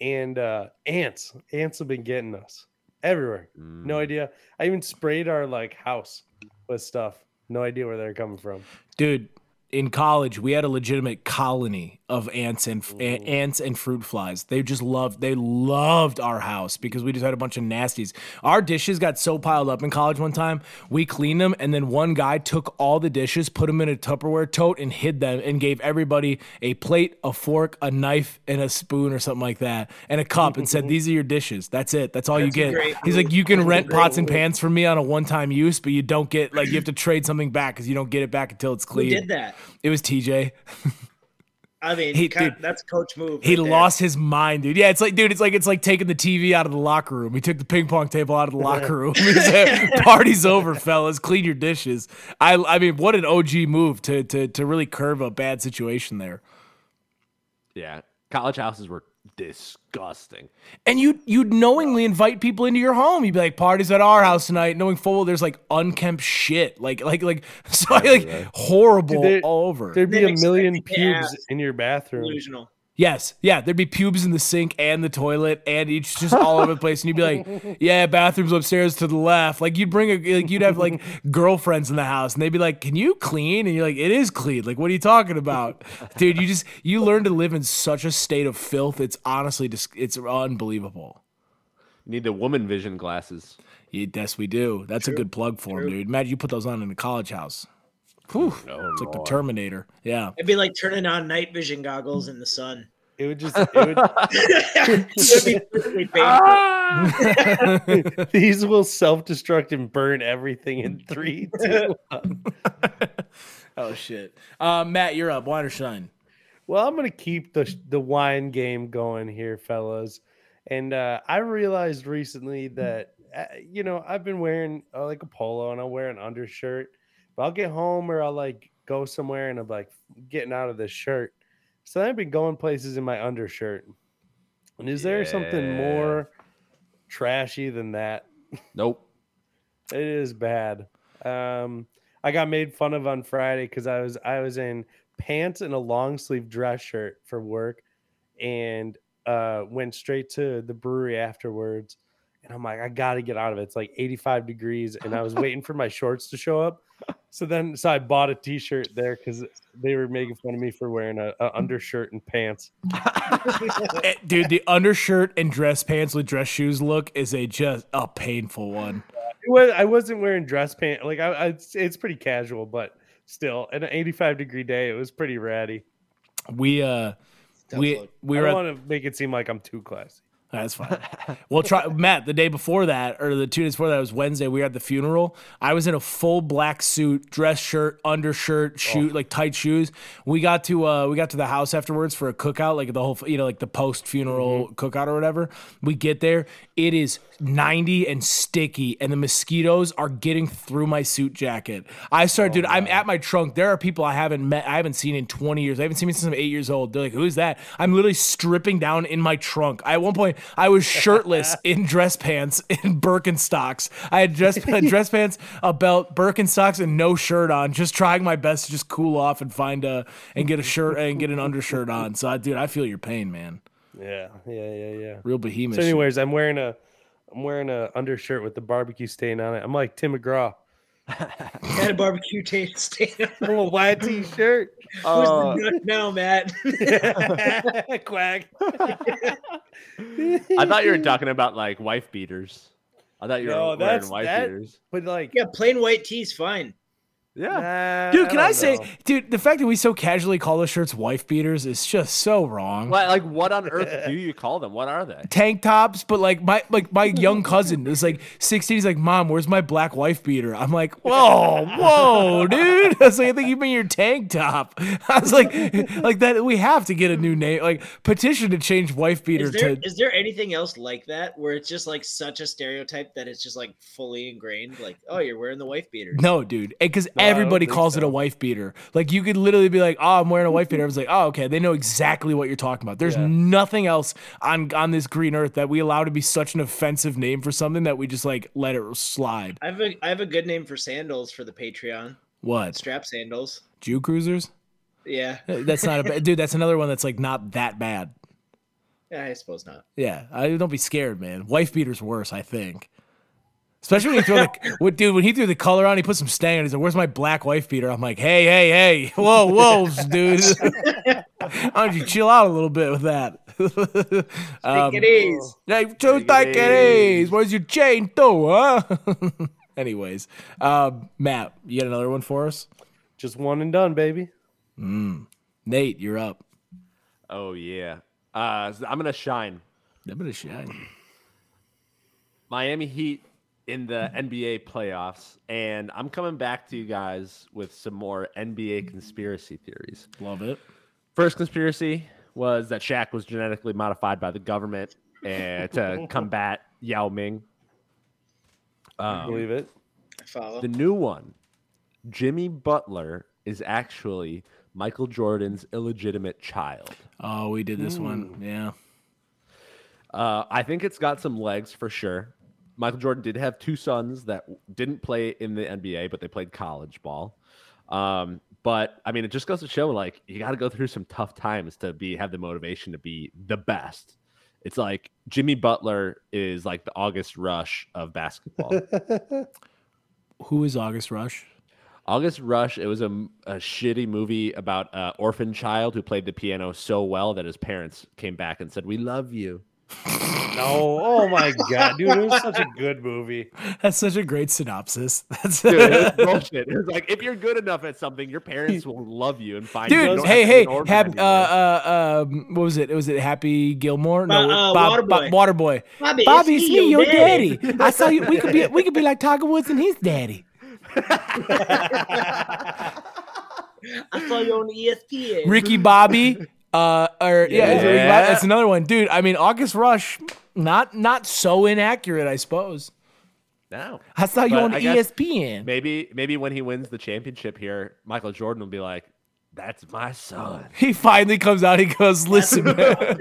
and uh, ants, ants have been getting us everywhere. No idea. I even sprayed our like house with stuff. No idea where they're coming from. dude in college we had a legitimate colony of ants and ants and fruit flies. They just loved they loved our house because we just had a bunch of nasties. Our dishes got so piled up in college one time we cleaned them and then one guy took all the dishes put them in a tupperware tote and hid them and gave everybody a plate a fork a knife and a spoon or something like that and a cup and said mm-hmm. these are your dishes. That's it. That's all That's you get. great he's like you can rent pots and pans from me on a one-time use but you don't get like you have to trade something back because you don't get it back until it's clean. did that? It was TJ. I mean, He- kind- dude, that's coach move. He right lost his mind, dude. Yeah, it's like, dude, it's like it's like taking the TV out of the locker room. He took the ping pong table out of the locker room. He said, Party's over, fellas. Clean your dishes. I, I mean, what an OG move to to to really curve a bad situation there. Yeah, college houses were disgusting. And you you'd knowingly invite people into your home. You'd be like, parties at our house tonight, knowing full well there's like unkempt shit, like like like so like horrible Dude, there- all over. There'd be a million expect pubes ask. in your bathroom. Delusional. Yes, yeah, there'd be pubes in the sink and the toilet, and each just all over the place. And you'd be like, "Yeah, bathrooms upstairs to the left." Like you'd bring a, like you'd have like girlfriends in the house, and they'd be like, "Can you clean?" And you're like, "It is clean." Like, what are you talking about, dude? You just you learn to live in such a state of filth. It's honestly just it's unbelievable. You need the woman vision glasses. Yeah, yes, we do. That's a good plug for him, dude. Imagine you put those on in the college house. Whew, it's like the Terminator. Yeah. It'd be like turning on night vision goggles in the sun. It would just it would It'd be perfectly painful. these will self-destruct and burn everything in three. Oh shit. Uh, Matt, you're up. Wine or shine? Well, I'm gonna keep the the wine game going here, fellas. And uh, I realized recently that uh, you know I've been wearing uh, like a polo and I'll wear an undershirt, but I'll get home or I'll like go somewhere and I'm like getting out of this shirt. So I've been going places in my undershirt. And is there something more trashy than that? Nope. It is bad. Um, I got made fun of on Friday because I was I was in pants and a long sleeve dress shirt for work, and uh, went straight to the brewery afterwards. And I'm like, I got to get out of it. It's like 85 degrees, and I was waiting for my shorts to show up. So then, so I bought a t-shirt there because they were making fun of me for wearing a, a undershirt and pants. Eh, Dude, the undershirt and dress pants with dress shoes look is a just a painful one. It was, I wasn't wearing dress pants. Like I, I, it's, it's pretty casual, but still, an 85 degree day, it was pretty ratty. We uh we look. we I were don't want to make it seem like I'm too classy. That's fine. Well, try Matt. The day before that, or the two days before that, was Wednesday. We had the funeral. I was in a full black suit, dress shirt, undershirt, shoe, like tight shoes. We got to uh we got to the house afterwards for a cookout, like the whole you know like the post funeral cookout or whatever. We get there, it is ninety and sticky, and the mosquitoes are getting through my suit jacket. I start, dude. I'm at my trunk. There are people I haven't met, I haven't seen in twenty years. I haven't seen me since I'm eight years old. They're like, "Who's that?" I'm literally stripping down in my trunk. I, at one point, I was shirtless in dress pants in Birkenstocks. I had dress dress pants, a belt, Birkenstocks, and no shirt on. Just trying my best to just cool off and find a and get a shirt and get an undershirt on. So, I, dude, I feel your pain, man. Yeah, yeah, yeah, yeah. Real behemoth. So, shit. anyways, I'm wearing a, I'm wearing a undershirt with the barbecue stain on it. I'm like Tim McGraw. Had a barbecue taste stand. A little white t-shirt. Who's Uh, the nut now, Matt? Quack. I thought you were talking about like wife beaters. I thought you No, were that's- wearing wife that- beaters. But like, yeah, plain white tee's fine. Yeah. nah, Dude, can I, don't say, know. dude, the fact that we so casually call the shirts wife beaters is just so wrong. What, like what on earth do you call them? What are they? Tank tops, but like my like my young cousin is like 16. He's like, Mom, where's my black wife beater? I'm like, Whoa, whoa, dude. I was like, I think you mean your tank top. I was like, like that. We have to get a new name, like petition to change wife beater Is there, to. is there anything else like that where it's just like such a stereotype that it's just like fully ingrained? Like, oh, you're wearing the wife beater. No, dude, because I don't everybody calls it a wife beater. Like you could literally be like, "Oh, I'm wearing a wife beater." I was like, "Oh, okay." They know exactly what you're talking about. There's Yeah. nothing else on on this green earth that we allow to be such an offensive name for something that we just like let it slide. I have a I have a good name for sandals for the Patreon. What Strap sandals. Jew cruisers? Yeah, uh, That's not a bad dude. That's another one that's like not that bad. yeah I suppose not. Yeah, I don't be scared, man. Wife beater's worse, I think. Especially when he threw the what, dude. When he threw the color on, he put some stang on. He's like, "Where's my black wife beater?" I'm like, "Hey, hey, hey, whoa, whoa, dude. Why don't you chill out a little bit with that?" um, Take it easy. Hey, two it take it easy. easy. Where's your chain, though, huh? Anyways, um, Matt, you got another one for us? Just one and done, baby. Nate, you're up. Oh yeah. Uh, I'm gonna shine. I'm gonna shine. Miami Heat in the NBA playoffs, and I'm coming back to you guys with some more NBA conspiracy theories. Love it. First conspiracy was that Shaq was genetically modified by the government and to combat Yao Ming. Um, Believe it. Follow. the new one, Jimmy Butler is actually Michael Jordan's illegitimate child. Oh, we did this one. Yeah. Uh, I think it's got some legs for sure. Michael Jordan did have two sons that didn't play in the NBA, but they played college ball. Um, But I mean, it just goes to show like you got to go through some tough times to be have the motivation to be the best. It's like Jimmy Butler is like the August Rush of basketball. Who is August Rush? August Rush, it was a, a shitty movie about an orphan child who played the piano so well that his parents came back and said, "We love you." No, oh my god, dude, it was such a good movie. That's such a great synopsis. That's Dude, it was bullshit. It was like if you're good enough at something, your parents will love you and find you. You Dude, hey, have to be hey, hap, uh, uh, um, what was it? Was it Happy Gilmore? Uh, uh, Waterboy. Waterboy. Bobby, Bobby, it's it's me, me, your your daddy. I saw you. We could be, we could be like Tiger Woods and his daddy. I saw you on ESPN. Ricky Bobby. Uh, or yeah, it's Ricky Bobby. Yeah. that's another one, dude. I mean, August Rush, not not so inaccurate, I suppose. no. I saw you But on I ESPN. Maybe maybe when he wins the championship here, Michael Jordan will be like, "That's my son." He finally comes out. He goes, "Listen, man."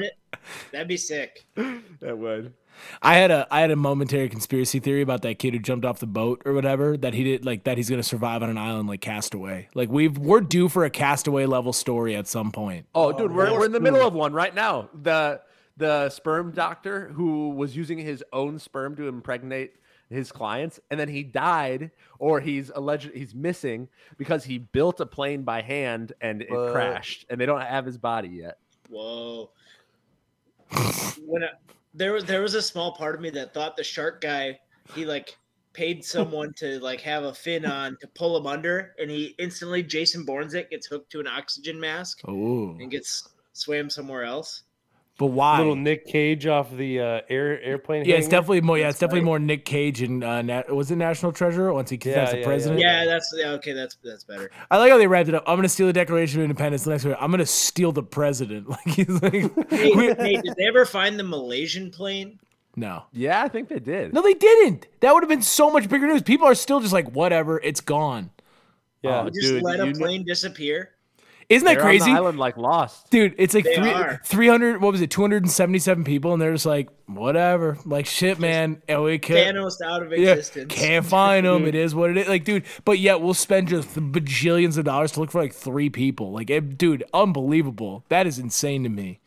That'd be sick. That would. I had a I had a momentary conspiracy theory about that kid who jumped off the boat or whatever that he did like that he's gonna survive on an island like Castaway. Like we've we're due for a Castaway level story at some point. Oh, dude, we're, we're in the middle of one right now. The the sperm doctor who was using his own sperm to impregnate his clients, and then he died, or he's alleged he's missing because he built a plane by hand and it What? crashed, and they don't have his body yet. Whoa. when I, there was there was a small part of me that thought the shark guy he like paid someone to like have a fin on to pull him under, and he instantly Jason Bourne's it gets hooked to an oxygen mask Oh, and gets swam somewhere else. But why? Little Nick Cage off the uh, air airplane. yeah, it's definitely more. Yeah, it's definitely right. more Nick Cage and uh, Nat, was it National Treasure once he Yeah, becomes the yeah, president. Yeah, that's yeah, okay. That's that's better. I like how they wrapped it up. I'm gonna steal the Declaration of Independence. The next one, I'm gonna steal the president. Like he's like, Hey, hey, did they ever find the Malaysian plane? no. Yeah, I think they did. No, they didn't. That would have been so much bigger news. People are still just like, whatever, it's gone. Yeah, Oh, Just Dude, let a you kn- plane disappear. Isn't that They're on the crazy? island like lost. Dude, it's like three, 300, what was it, 277 people, and they're just like, whatever. Like, shit, man. And we can't, Thanos out of yeah, existence. can't find them. It is what it is. Like, dude, but yet we'll spend just bajillions of dollars to look for like three people. Like, it, dude, unbelievable. That is insane to me.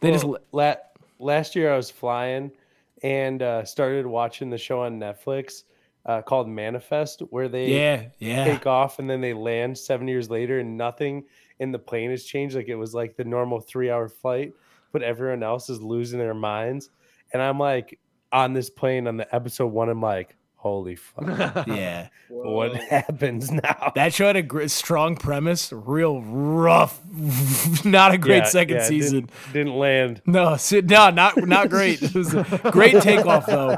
They just, Well, la- last year I was flying and uh, started watching the show on Netflix uh, called Manifest, where they yeah, yeah. take off and then they land seven years later and nothing in the plane has changed. Like it was like the normal three hour flight, but everyone else is losing their minds. And I'm like on this plane on the episode one, I'm like, holy fuck, Yeah. what happens now? That show had a gr- strong premise, real rough, not a great Yeah, second yeah, season. Didn't, didn't land. No, sit down. Not not great. It was a great takeoff though.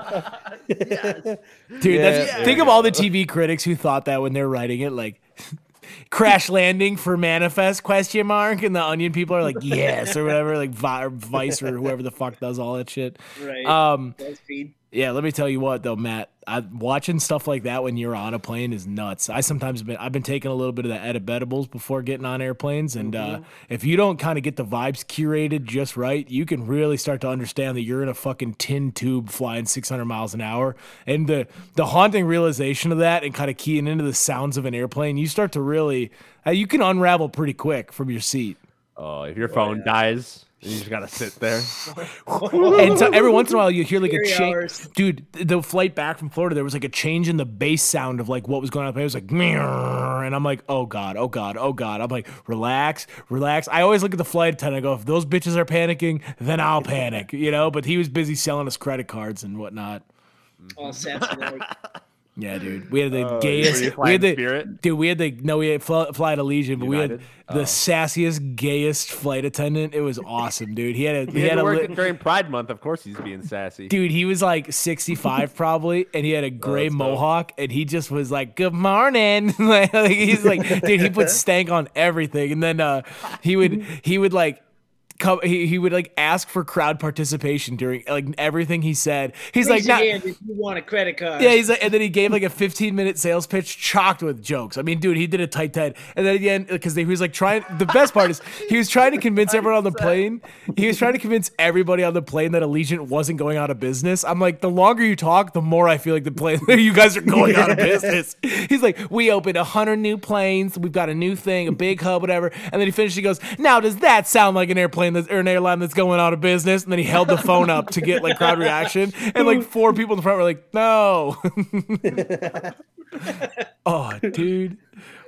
Dude, Yeah, that's, there think you of all the. TV critics who thought that when they're writing it, like crash landing for manifest question mark, and the Onion people are like yes or whatever, like Vi- Vice or whoever the fuck does all that shit. Right. Um, BuzzFeed. Yeah, let me tell you what though, Matt. I, watching stuff like that when you're on a plane is nuts. I sometimes been I've been taking a little bit of the edibles before getting on airplanes, and uh, if you don't kind of get the vibes curated just right, you can really start to understand that you're in a fucking tin tube flying 600 miles an hour. And the the haunting realization of that, and kind of keying into the sounds of an airplane, you start to really uh, you can unravel pretty quick from your seat. Oh, if your phone dies, you just gotta sit there. and so every once in a while you hear like a change dude the flight back from florida there was like a change in the bass sound of like what was going on. It was like "Meow," and i'm like oh god oh god oh god. I'm like relax relax. I always look at the flight attendant i go if those bitches are panicking then i'll panic you know? But he was busy selling us credit cards and whatnot. All sassy like. Yeah dude we had the Oh, were gayest we had the Spirit? dude we had the no we had fly, fly to legion but we had the sassiest gayest flight attendant it was awesome dude he had a He he had had a li- during Pride Month. Of course, he's being sassy. Dude, he was like 65 probably, and he had a gray that's dope. mohawk, and he just was like, "Good morning." like he's like, dude, he put stank on everything, and then uh, he would he would like come. He, he would like ask for crowd participation during like everything he said. He's Raise like, your hand if you want a credit card. Yeah, he's like, and then he gave like a 15 minute sales pitch chocked with jokes. I mean, dude, he did a tight head. And then again, because he was like trying, the best part is he was trying to convince everyone on the plane. He was trying to convince everybody on the plane that Allegiant wasn't going out of business. I'm like, the longer you talk, the more I feel like the plane, you guys are going out of business. He's like, we opened 100 new planes. We've got a new thing, a big hub, whatever. And then he finished, he goes, now does that sound like an airplane that's, or an airline that's going out of business? And then he held the phone up to get like crowd reaction. And like four people in the front were like, no. oh, dude.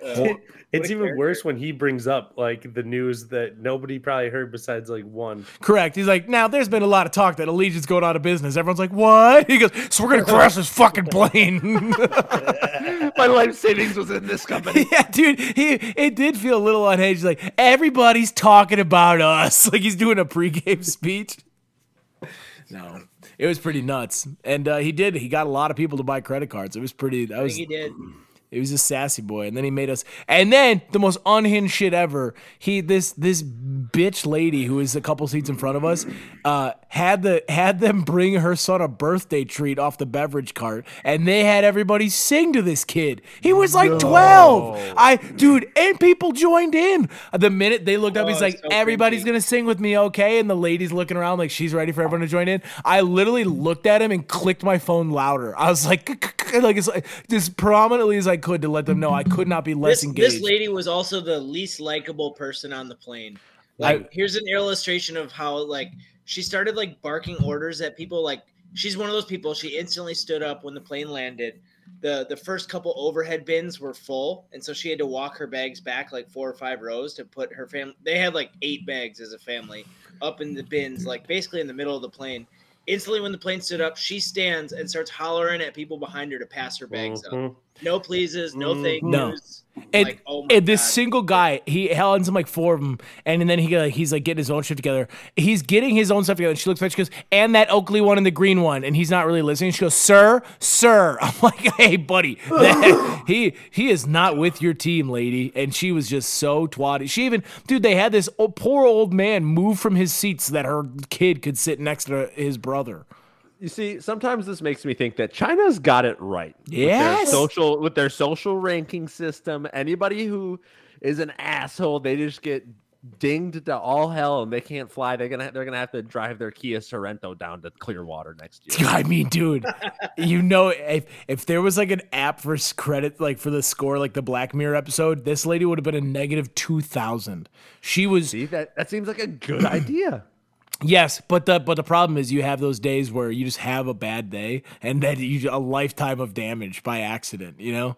Uh, It's even character. worse when he brings up like the news that nobody probably heard besides like one. Correct. He's like, now there's been a lot of talk that Allegiant's going out of business. Everyone's like, what? He goes, so we're gonna crash this fucking plane. My life savings was in this company. yeah, dude. He it did feel a little unhinged. He's like, everybody's talking about us. Like he's doing a pregame speech. No, it was pretty nuts, and uh, he did. He got a lot of people to buy credit cards. It was pretty. That I was he did. It was a sassy boy, and then he made us. And then the most unhinged shit ever. He this this bitch lady who is a couple seats in front of us uh, had the had them bring her son a birthday treat off the beverage cart, and they had everybody sing to this kid. He was like twelve. I dude, and people joined in. The minute they looked up, Oh, he's like, so "Everybody's cringy. gonna sing with me, okay?" And the lady's looking around like she's ready for everyone to join in. I literally looked at him and clicked my phone louder. I was like, like it's like as prominently as I could to let them know I could not be less This, engaged. this lady was also the least likable person on the plane. Like, I- here's an illustration of how like she started like barking orders at people. Like, she's one of those people. She instantly stood up when the plane landed. the The first couple overhead bins were full, and so she had to walk her bags back like four or five rows to put her family. They had like eight bags as a family up in the bins, like basically in the middle of the plane. Instantly, when the plane stood up, she stands and starts hollering at people behind her to pass her bags up. Mm-hmm. No pleases, no Mhm. thank No. yous. And, like, oh and this God. single guy, he hands him like four of them, and, then he like he's like getting his own shit together. He's getting his own stuff together. And she looks back, she goes, "And that Oakley one and the green one," and he's not really listening. She goes, "Sir, sir," I'm like, "Hey, buddy, that- he he is not with your team, lady." And she was just so twatty. She even, dude, they had this o- poor old man move from his seat so that her kid could sit next to his brother. You see, sometimes this makes me think that China's got it right. With their Yes. social with their social ranking system. Anybody who is an asshole, they just get dinged to all hell and they can't fly. They're gonna they're gonna have to drive their Kia Sorento down to Clearwater next year. I mean, dude, you know, if if there was like an app for credit, like for the score, like the Black Mirror episode, this lady would have been a negative two thousand. She was See that that seems like a good idea. Yes, but the but the problem is you have those days where you just have a bad day and then you a lifetime of damage by accident. You know,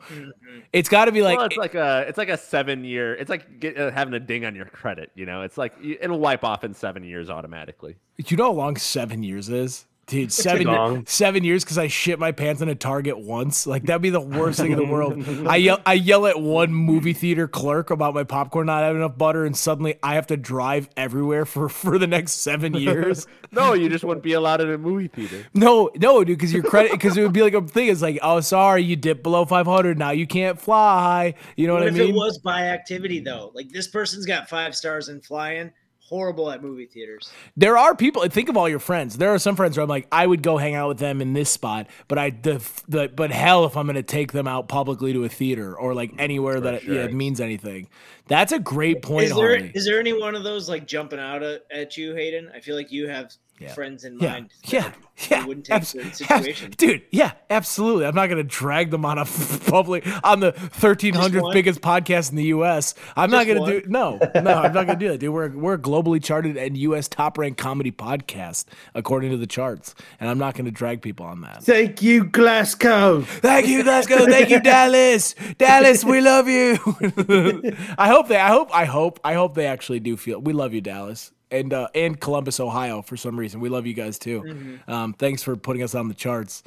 it's got to be like well, it's like a it's like a seven year. It's like get, uh, having a ding on your credit. You know, it's like it'll wipe off in seven years automatically. you know how long seven years is. Dude, seven long. seven years because I shit my pants in a Target once. Like that'd be the worst thing in the world. I yell I yell at one movie theater clerk about my popcorn not having enough butter, and suddenly I have to drive everywhere for for the next seven years. No, you just wouldn't be allowed in a movie theater. no, no, dude, because your credit because it would be like a thing. It's like, oh, sorry, you dipped below five hundred. Now you can't fly. You know What what I if mean? it was by activity though? Like this person's got five stars in flying, horrible at movie theaters. There are people. Think of all your friends. There are some friends where I'm like, I would go hang out with them in this spot, but I the, the but hell if I'm going to take them out publicly to a theater or like anywhere that sure. yeah, it means anything. That's a great point, Is there there any one of those like jumping out at, at you, Hayden? I feel like you have Yeah. friends in yeah, mind. yeah, that yeah. wouldn't take abs- certain abs- situations. dude. Yeah, absolutely. I'm not going to drag them on a public on the 1300th biggest podcast in the U.S. I'm not going to do no, no. I'm not going to do that, dude. We're we're a globally charted and U.S. top ranked comedy podcast according to the charts, and I'm not going to drag people on that. Thank you, Glasgow. Thank you, Glasgow. Thank you, Dallas. Dallas, we love you. I hope they. I hope. I hope. I hope they actually do feel. We love you, Dallas, and uh, and Columbus, Ohio. For some reason, we love you guys too. Um, thanks for putting us on the charts.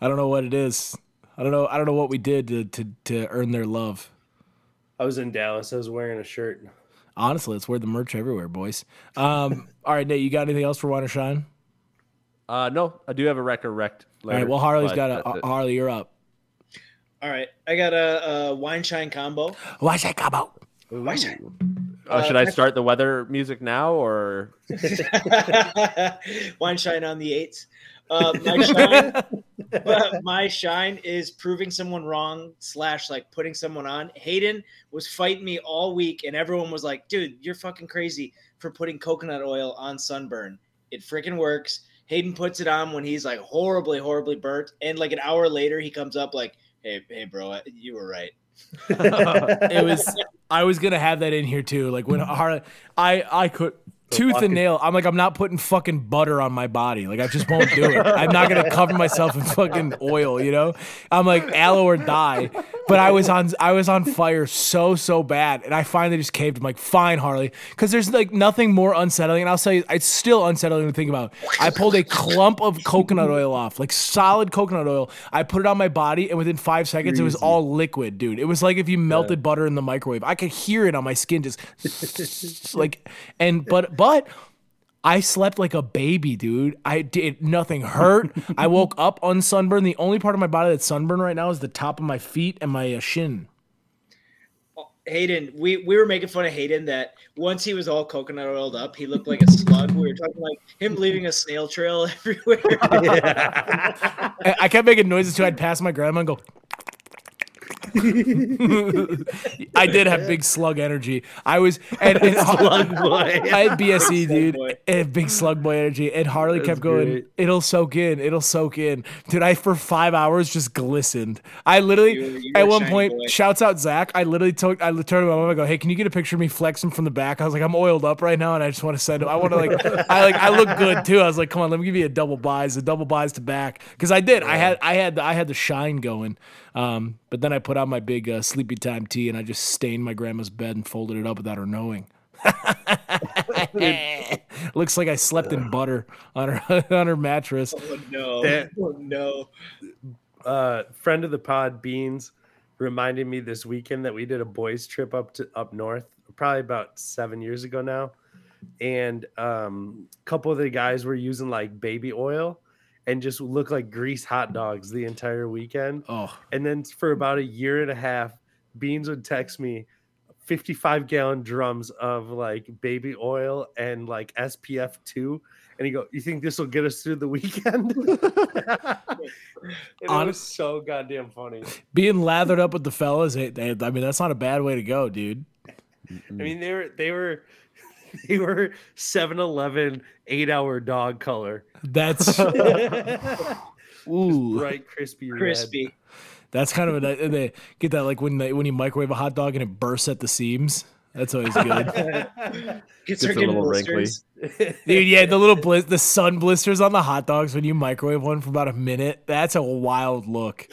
I don't know what it is. I don't know. I don't know what we did to to, to earn their love. I was in Dallas. I was wearing a shirt. Honestly, let's wear the merch everywhere, boys. Um, all right, Nate, you got anything else for Water Shine? Uh, no, I do have a record wrecked. All right. Well, Harley's got a. that's it. Harley, you're up. All right, I got a, a wine shine combo. Why should I come? Wine shine. Uh, should I start the weather music now or Wine shine on the eights. Uh, my shine, uh, my shine is proving someone wrong slash like putting someone on. Hayden was fighting me all week, and everyone was like, "Dude, you're fucking crazy for putting coconut oil on sunburn. It freaking works." Hayden puts it on when he's like horribly, horribly burnt, and like an hour later, he comes up like, "Hey, hey, bro, you were right." it was I was gonna have that in here too. Like when mm-hmm. Har- I I could tooth and nail. I'm like I'm not putting fucking butter on my body. Like I just won't do it. I'm not gonna cover myself in fucking oil. You know. I'm like aloe or die. But I was on I was on fire so so bad, and I finally just caved. I'm like, fine, Harley, because there's like nothing more unsettling. And I'll tell you, it's still unsettling to think about. I pulled a clump of coconut oil off, like solid coconut oil. I put it on my body, and within five seconds, it was all liquid, dude. It was like if you melted butter in the microwave. I could hear it on my skin, just like and but but. I slept like a baby, dude. I did nothing hurt. I woke up unsunburned. The only part of my body that's sunburned right now is the top of my feet and my uh, shin. Hayden, we, we were making fun of Hayden that once he was all coconut oiled up, he looked like a slug. We were talking like him leaving a snail trail everywhere. I, I kept making noises too. I'd pass my grandma and go. I did have big slug energy. I was and, and Slug boy. I had BSE, dude. And big slug boy energy. And Harley kept going, great. it'll soak in, it'll soak in. Dude, I for five hours just glistened. I literally You- you're at one point, boy. shouts out Zach. I literally took I turned to my mom, I go, Hey, can you get a picture of me flexing from the back? I was like, I'm oiled up right now, and I just want to send him. I want to like I like I look good too. I was like, come on, let me give you a double buys, a double buys to back. Because I did. I had I had the, I had the shine going. Um, but then I put on my big uh, sleepy time tea and I just stained my grandma's bed and folded it up without her knowing. Looks like I slept in butter on her on her mattress. oh no! That- oh no! uh, friend of the pod, Beans, reminded me this weekend that we did a boys trip up to up north, probably about seven years ago now, and um, a couple of the guys were using like baby oil and just look like grease hot dogs the entire weekend. Oh, And then for about a year and a half, Beans would text me 55 gallon drums of like baby oil and like SPF 2. And he go, You think this will get us through the weekend? it Hon- was so goddamn funny. being lathered up with the fellas. I mean, that's not a bad way to go, dude. I mean, they were they were they were 7-Eleven eight hour dog color. That's ooh, Bright, crispy, red. Crispy. that's kind of a they get that like when they, when you microwave a hot dog and it bursts at the seams. That's always good. Gets Gets her a little wrinkly. Dude, yeah, the little blis- the sun blisters on the hot dogs when you microwave one for about a minute. That's a wild look.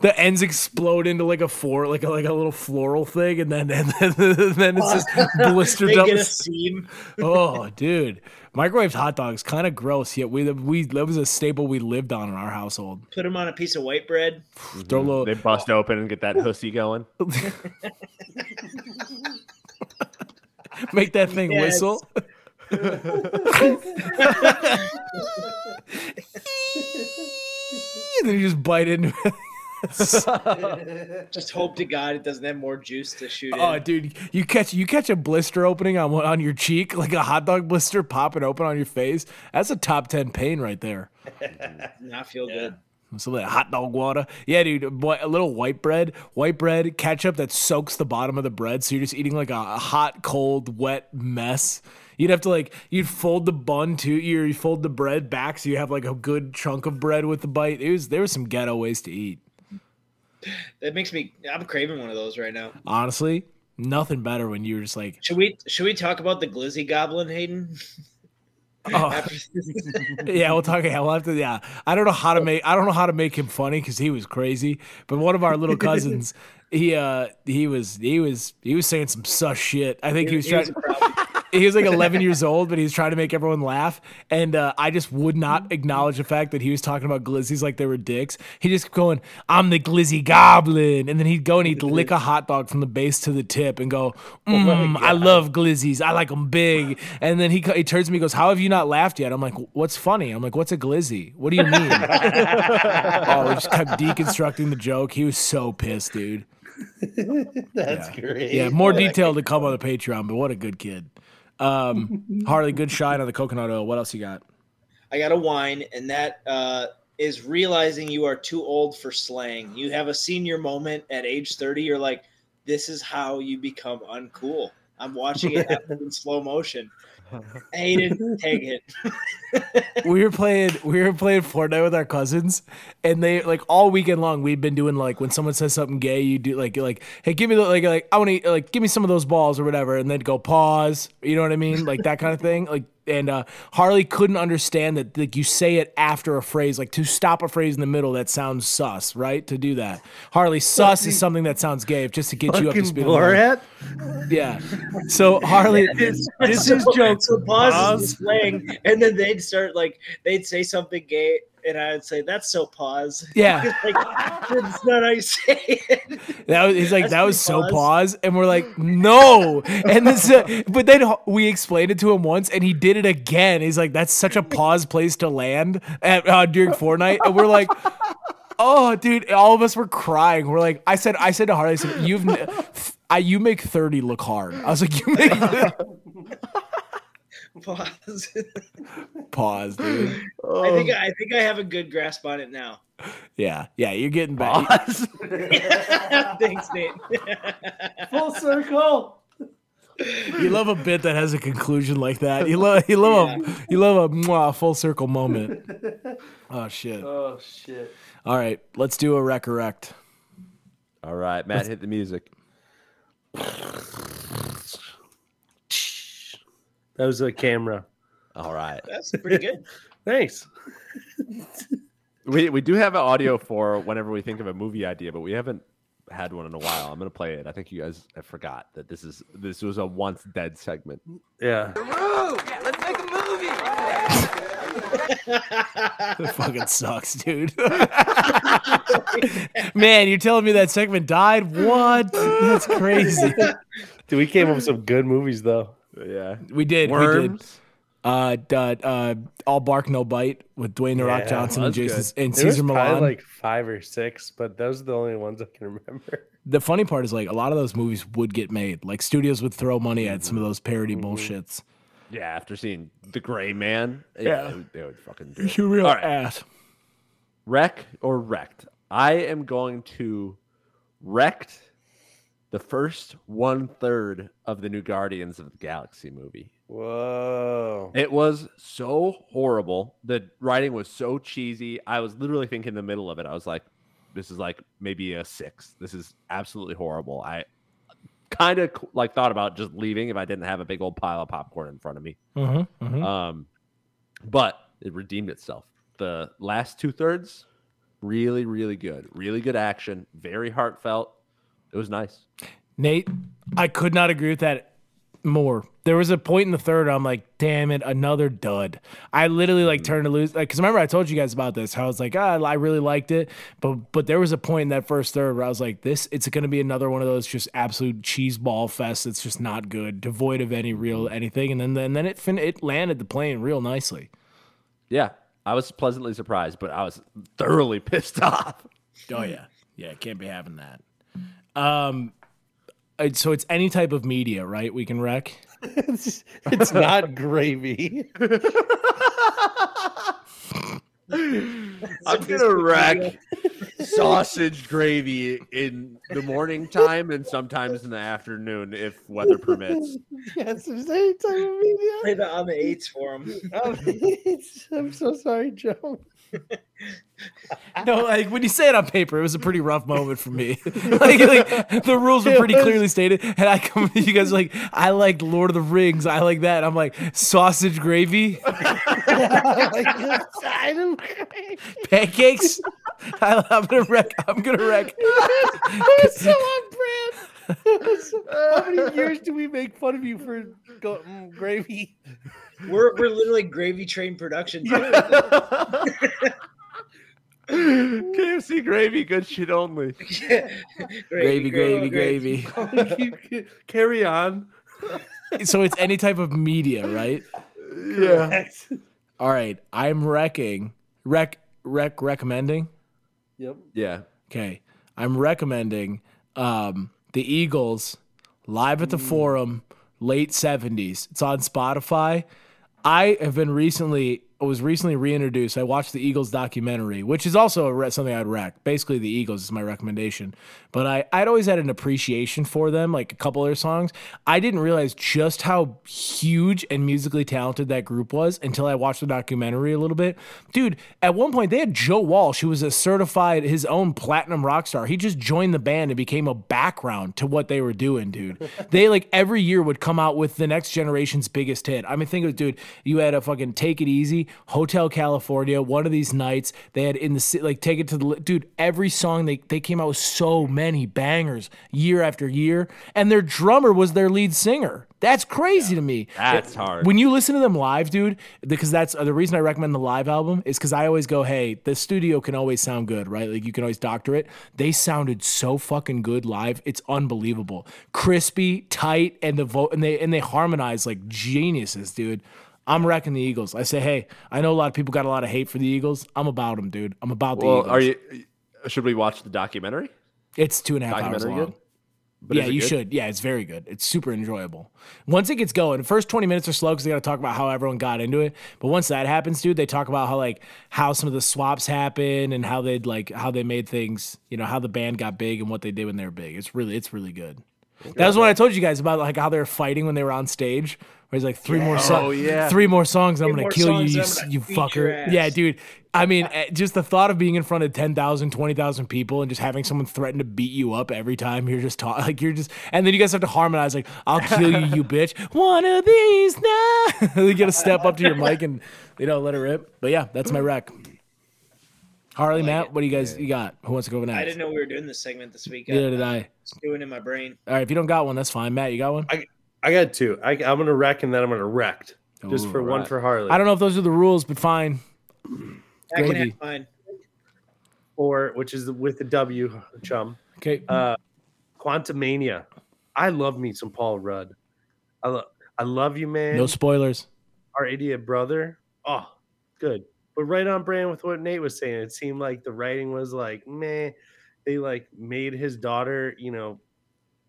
The ends explode into like a four, like a like a little floral thing, and then and then, then it's just blistered They up. get a seam. Oh, dude, microwaved hot dogs kind of gross. Yet we we that was a staple we lived on in our household. Put them on a piece of white bread. Throw a mm, little, they bust open and get that hussy going? make that thing Yes. whistle. and then you just bite into it. Just hope to God it doesn't have more juice to shoot oh, in. Oh, dude, you catch you catch a blister opening on on your cheek, like a hot dog blister popping open on your face. That's a top ten pain right there. Not feel good. Some of that hot dog water. Yeah, dude. boy, A little white bread, white bread, ketchup that soaks the bottom of the bread. So you're just eating like a, a hot, cold, wet mess. You'd have to like you'd fold the bun too. You you fold the bread back so you have like a good chunk of bread with the bite. It was there was some ghetto ways to eat. That makes me. I'm craving one of those right now. Honestly, nothing better when you're just like, Should we? Should we talk about the Glizzy Goblin, Hayden? oh, yeah, we'll talk. Yeah, we'll have to. Yeah, I don't know how to make. I don't know how to make him funny because he was crazy. But one of our little cousins, he uh, he was he was he was saying some sus shit. I think he was He was trying. problem. He was like 11 years old, but he was trying to make everyone laugh. And uh, I just would not acknowledge the fact that he was talking about glizzies like they were dicks. He just kept going, I'm the glizzy goblin. And then he'd go and he'd lick a hot dog from the base to the tip and go, mm, I love glizzies. I like them big. And then he, he turns to me and goes, How have you not laughed yet? I'm like, What's funny? I'm like, What's a glizzy? What do you mean? oh, we just kept deconstructing the joke. He was so pissed, dude. That's Yeah. great. Yeah, more detail to come on the Patreon, but what a good kid. Um, Harley, good shine on the coconut oil. What else you got? I got a wine, and that uh, is realizing you are too old for slang. You have a senior moment at age 30. You're like, this is how you become uncool. I'm watching it happen in slow motion. It, take it. we were playing we were playing Fortnite with our cousins, and they like all weekend long we'd been doing like when someone says something gay, you do like like hey give me the like like I want to like give me some of those balls or whatever, and they'd go pause, you know what I mean, like that kind of thing, like. And uh, Harley couldn't understand that like you say it after a phrase, like to stop a phrase in the middle that sounds sus, right? To do that, Harley sus is something that sounds gay, just to get you up to speed. Borat. Yeah. So Harley, This, this so, is joke. So pause, is slang, and then they'd start like they'd say something gay, and I'd say that's so pause. Yeah. like that's not how you say it. That was, he's like, That's that was so pause. pause. And we're like, no. And this, uh, but then we explained it to him once and he did it again. He's like, that's such a pause place to land at, uh, during Fortnite. And we're like, oh, dude, all of us were crying. We're like, I said, I said to Harley, I said, you've, n- I, you make 30 look hard. I was like, you make Pause. pause, dude. Oh. I think I think I have a good grasp on it now. Yeah. Yeah. You're getting back. Pause. Thanks, Nate. Full circle. You love a bit that has a conclusion like that. You love, you love, a, you love a mwah, full circle moment. Oh, shit. Oh shit. All right. Let's do a recorrect. All right, Matt, hit the music. That was a camera. All right. That's pretty good. Thanks. We we do have an audio for whenever we think of a movie idea, but we haven't had one in a while. I'm gonna play it. I think you guys have forgot that this is this was a once dead segment. Yeah. Let's make a movie. It fucking sucks, dude. Man, you're telling me that segment died? What? That's crazy. Dude, we came up with some good movies though. Yeah. We did. We did. Uh, d- uh, all bark, no bite with Dwayne the Rock Johnson and Jason good. and There was Cesar probably Millan. like five or six, but those are the only ones I can remember. the funny part is like a lot of those movies would get made. Like studios would throw money at some of those parody bullshits. Yeah, after seeing The Gray Man, yeah, Yeah. they, would, they would fucking do it. You real All right. ass. Wreck or wrecked? I am going to wrecked the first one third of the new Guardians of the Galaxy movie. Whoa. It was so horrible. The writing was so cheesy. I was literally thinking in the middle of it, I was like, this is like maybe a six. This is absolutely horrible. I kind of like thought about just leaving if I didn't have a big old pile of popcorn in front of me. Mm-hmm, mm-hmm. Um, but it redeemed itself. The last two thirds, really, really good. Really good action. Very heartfelt. It was nice. Nate, I could not agree with that more. There was a point in the third I'm like, damn it, another dud. I literally like turned to lose like because remember I told you guys about this. How I was like, ah, I really liked it, but but there was a point in that first third where I was like, this it's going to be another one of those just absolute cheese ball fest. It's just not good, devoid of any real anything. And then and then it fin- it landed the plane real nicely. Yeah, I was pleasantly surprised, but I was thoroughly pissed off. Oh yeah, yeah, can't be having that. Um, uh, so it's any type of media, right? We can wreck. it's, it's not gravy. I'm gonna wreck sausage gravy in the morning time and sometimes in the afternoon if weather permits. yes, there's any type of media. Play the on the eights for him. It's- I'm so sorry, Joe. No, like when you say it on paper, it was a pretty rough moment for me. like, like the rules were pretty clearly stated, and I come, you guys like, I like Lord of the Rings, I like that. I'm like sausage gravy, pancakes. I, I'm gonna wreck. I'm gonna wreck. It's so on brand. How many years do we make fun of you for go, mm, gravy? We're we're literally gravy train production. too. KFC gravy, good shit only. Gravy, gravy, gravy. Keep- Carry on. So it's any type of media, right? Yeah. All right, I'm wrecking. Rec, rec, recommending. Yep. Yeah. Okay, I'm recommending um, the Eagles live at the Forum, late seventies. It's on Spotify. I have been recently was recently reintroduced. I watched the Eagles documentary, which is also a re- something I'd rec. Basically, the Eagles is my recommendation. But I, I'd always had an appreciation for them, like a couple of their songs. I didn't realize just how huge and musically talented that group was until I watched the documentary a little bit. Dude, at one point they had Joe Walsh, who was a certified his own platinum rock star. He just joined the band and became a background to what they were doing, dude. they like every year would come out with the next generation's biggest hit. I mean, think of it, dude, you had a fucking Take It Easy, Hotel California, one of these nights. They had in the like Take It to the dude. Every song they they came out with so many bangers year after year, and their drummer was their lead singer. That's crazy to me. That's hard. When you listen to them live, dude, because that's uh, the reason I recommend the live album is because I always go, hey, the studio can always sound good, right? Like you can always doctor it. They sounded so fucking good live. It's unbelievable, crispy, tight, and the vote, and they and they harmonize like geniuses, dude. I'm wrecking the Eagles. I say, hey, I know a lot of people got a lot of hate for the Eagles. I'm about them, dude. I'm about the well, Eagles. are you? Should we watch the documentary? It's two and a half hours long. good? But yeah, you good? should. Yeah, it's very good. It's super enjoyable. Once it gets going, the first 20 minutes are slow because they got to talk about how everyone got into it. But once that happens, dude, they talk about how like how some of the swaps happen and how they'd like how they made things, you know, how the band got big and what they did when they were big. It's really, it's really good. That was what I told you guys about like how they were fighting when they were on stage. Where he's like three more songs, Oh, yeah. three more songs, and I'm gonna kill you, you, you fucker. Yeah, dude. I mean, eh, just the thought of being in front of 10,000, 20,000 people and just having someone threaten to beat you up every time you're just talking, like you're just, and then you guys have to harmonize, like, I'll kill you, you bitch. One of these now. you got to step up to your mic and, you know, let it rip. But yeah, that's my rec. Harley, Matt, what do you guys, you got? Who wants to go next? I didn't know we were doing this segment this week. Neither did I. It's doing in my brain. All right, if you don't got one, that's fine. Matt, you got one? I I got two. I, I'm gonna wreck and then I'm gonna wrecked. Just Ooh, for one for Harley. I don't know if those are the rules, but fine. I can Gravy. have mine. Four, which is with the W, chum. Okay. Uh, Quantumania. I love me some Paul Rudd. I love. I love you, man. no spoilers. Our idiot brother. Oh, good. But right on brand with what Nate was saying. It seemed like the writing was like, meh. They like made his daughter, you know,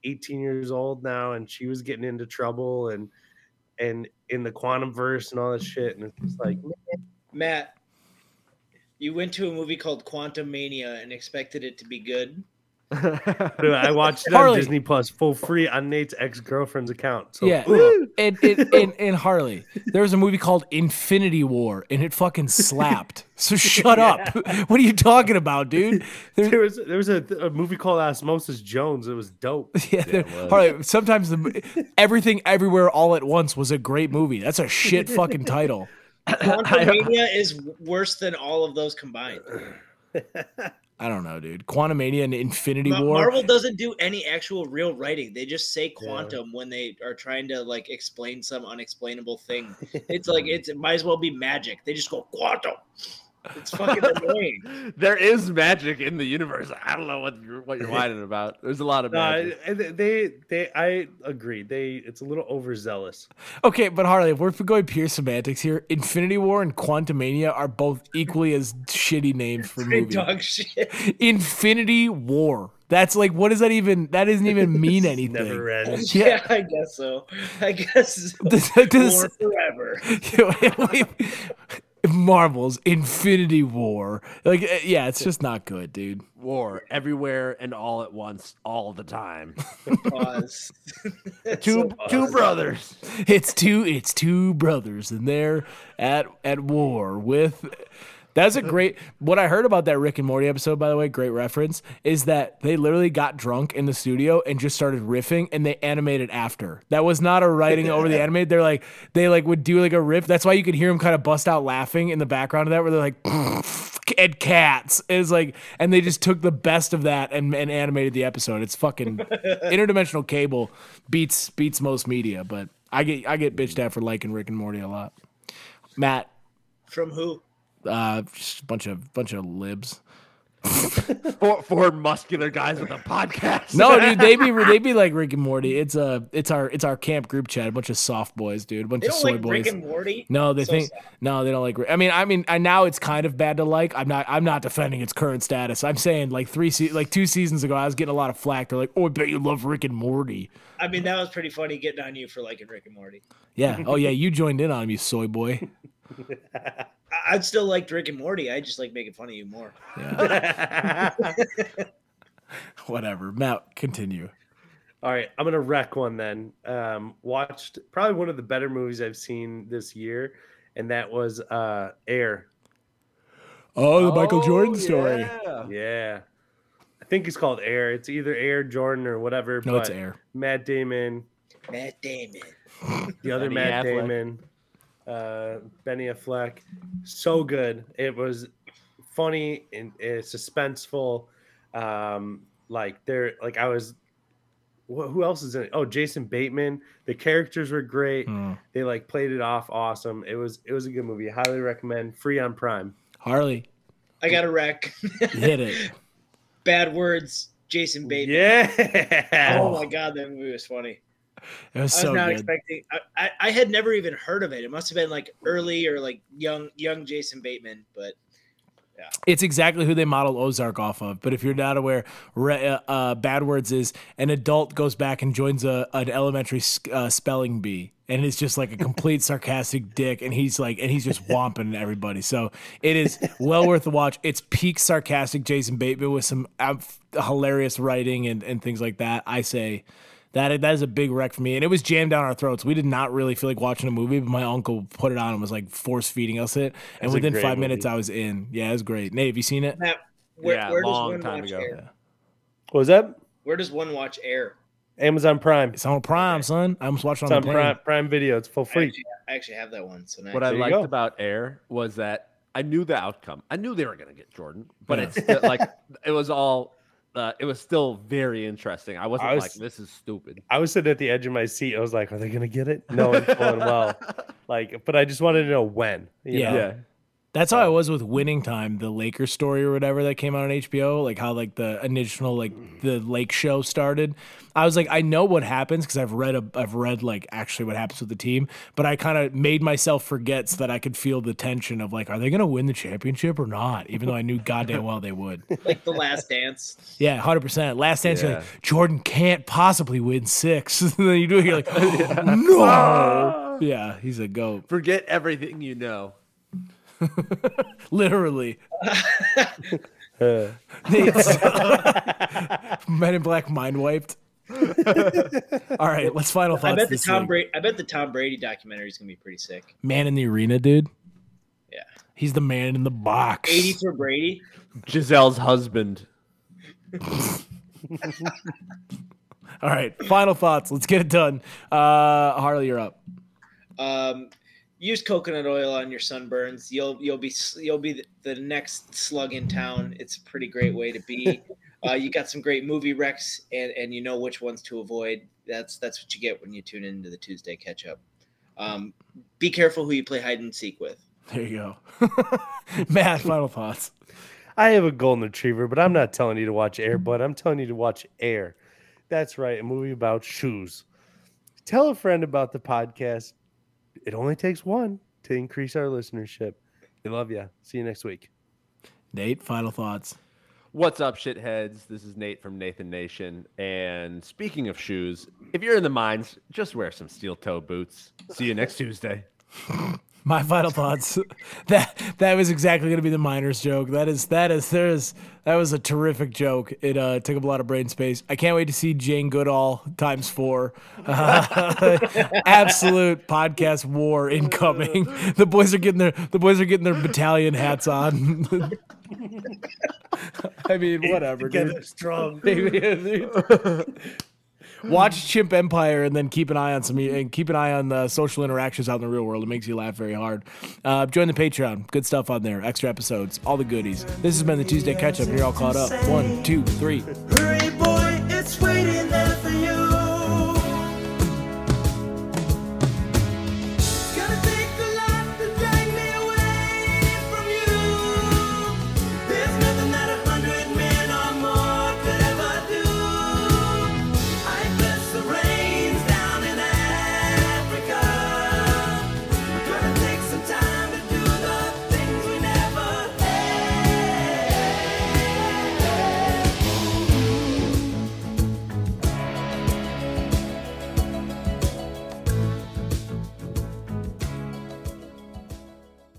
18 years old now, and she was getting into trouble and and in the quantum verse and all that shit. And it's like, Matt, you went to a movie called Quantumania and expected it to be good. Dude, I watched it on Disney Plus full free on Nate's ex girlfriend's account. So yeah, Ooh. and, and, and, and Harley, there was a movie called Infinity War, and it fucking slapped. So shut up. What are you talking about, dude? There- there was there was a, a movie called Osmosis Jones. It was dope. yeah, there- Harley. Sometimes the everything everywhere all at once was a great movie. That's a shit fucking title. Quantumania is worse than all of those combined. I don't know, dude. Quantumania and Infinity Ma- War. Marvel doesn't do any actual real writing. They just say quantum when they are trying to like explain some unexplainable thing. It's like it's it might as well be magic. They just go quantum. It's fucking annoying. there is magic in the universe. I don't know what you're what you're whining about. There's a lot of magic. I- they they I agree. They it's a little overzealous. Okay, but Harley, if we're going pure semantics here, Infinity War and Quantumania are both equally as shitty names for Straight movies. dog shit. Infinity War. That's like, what does that even? That doesn't even mean anything. Never ends. Yeah. Yeah, I guess so. I guess Does- does- war forever. Marvel's Infinity War. Like, uh, yeah, it's just not good, dude. War everywhere and all at once, all the time. Pause. two two brothers. It's two. It's two brothers, and they're at at war with. That's a uh, great. What I heard about that Rick and Morty episode, by the way, great reference, is that they literally got drunk in the studio and just started riffing, and they animated after. That was not a writing over the animated. They're like they like would do like a riff. That's why you could hear them kind of bust out laughing in the background of that, where they're like. And cats is like, and they just took the best of that and, and animated the episode. It's fucking interdimensional cable beats beats most media, but I get I get bitched at for liking Rick and Morty a lot. Matt, From who? Uh, just a bunch of bunch of libs. four, four muscular guys with a podcast. No, dude, they be they be like Rick and Morty. It's a it's our it's our camp group chat. A bunch of soft boys, dude. A bunch They of don't soy like boys. Rick and Morty. no, they So think sad. no, they don't like. Rick- I mean, I mean, I now it's kind of bad to like. I'm not. I'm not defending its current status. I'm saying like three, se- like two seasons ago, I was getting a lot of flack. They're like, "Oh, I bet you love Rick and Morty." I mean, that was pretty funny getting on you for liking Rick and Morty. Yeah. Oh yeah, you joined in on me, soy boy. I- I'd still like Rick and Morty. I just like making fun of you more. Yeah. Whatever. Matt, continue. All right, I'm gonna wreck one then. Um, watched probably one of the better movies I've seen this year, and that was uh Air. Oh, the Michael Jordan story. Yeah. Yeah. I think it's called Air. It's either Air Jordan or whatever. No, it's air. Matt Damon, Matt Damon. the other Matt Affleck. Damon, uh, Benny Affleck. So good. It was funny and uh, suspenseful. Um, like there, like I was. Wh- who else is in it? Oh, Jason Bateman. The characters were great. Hmm. They like played it off awesome. It was it was a good movie. Highly recommend. Free on Prime. Harley, I got a wreck. hit it. Bad words. Jason Bateman. Yeah. Oh my god, that movie was funny. It was I was so not good. expecting. I, I, I had never even heard of it. It must have been like early or like young young Jason Bateman. But yeah, It's exactly who they modeled Ozark off of. But if you're not aware, re- uh, uh, Bad Words is an adult goes back and joins a an elementary uh, spelling bee, and it's just like a complete sarcastic dick, and he's like, and he's just whomping everybody. So it is well worth the watch. It's peak sarcastic Jason Bateman with some uh, hilarious writing and and things like that. I say. That, that is a big wreck for me. And it was jammed down our throats. We did not really feel like watching a movie, but my uncle put it on and was like force feeding us it. And That's within great five minutes. I was in. Yeah, it was great. Nate, have you seen it? Matt, where, Yeah, where does long one time watch ago. air? What was that? Where does one watch air? Amazon Prime. It's on Prime, son. I almost watched it It's on on. Prime, Prime Video. It's full I free. actually, I actually have that one. So nice. What I There you liked go. about Air was that I knew the outcome. I knew they were going to get Jordan, but Yeah. it's like it was all. Uh, it was still very interesting. I wasn't I was- like, "This is stupid." I was sitting at the edge of my seat. I was like, "Are they gonna get it?" No, it's going well. Like, but I just wanted to know when. you Yeah. know? Yeah, That's how I was with Winning Time, the Lakers story or whatever that came out on HBO, like how like the initial like the Lake show started. I was like, I know what happens because I've read a, I've read like actually what happens with the team, but I kind of made myself forget so that I could feel the tension of like, are they gonna win the championship or not? Even though I knew goddamn well they would. like the Last Dance. Yeah, hundred percent. Last dance, you're Yeah. like, Jordan can't possibly win six. and then you do it, you're like, no. Yeah, he's a goat. forget everything you know. Literally. Nate's- Men in Black mind wiped. All right, let's final thoughts. I bet the this Tom week. Brady. I bet the Tom Brady documentary is gonna be pretty sick. Man in the arena, dude. Yeah. He's the man in the box. Eighty for Brady. Gisele's husband. All right, final thoughts. Let's get it done. Uh, Harley, you're up. Um, use coconut oil on your sunburns. You'll you'll be you'll be the, the next slug in town. It's a pretty great way to be. uh, you got some great movie recs, and and you know which ones to avoid. That's that's what you get when you tune into the Tuesday Ketchup. Um, be careful who you play hide and seek with. There you go. Matt, final thoughts. I have a golden retriever, but I'm not telling you to watch Air, but I'm telling you to watch Air. That's right, a movie about shoes. Tell a friend about the podcast. It only takes one to increase our listenership. We love you. See you next week. Nate, final thoughts. What's up, shitheads? This is Nate from Nathan Nation. And speaking of shoes, if you're in the mines, just wear some steel toe boots. See you next Tuesday. My final thoughts. That that was exactly going to be the miners joke. That is that is there is that was a terrific joke. It uh, took up a lot of brain space. I can't wait to see Jane Goodall times four. absolute podcast war incoming. The boys are getting their the boys are getting their battalion hats on. I mean, whatever, dude. strong. Watch Chimp Empire and then keep an eye on some and keep an eye on the social interactions out in the real world. It makes you laugh very hard. Uh, join the Patreon. Good stuff on there. Extra episodes, all the goodies. This has been the Tuesday Ketchup. You're all caught up. One, two, three. Hurry, boy, it's waiting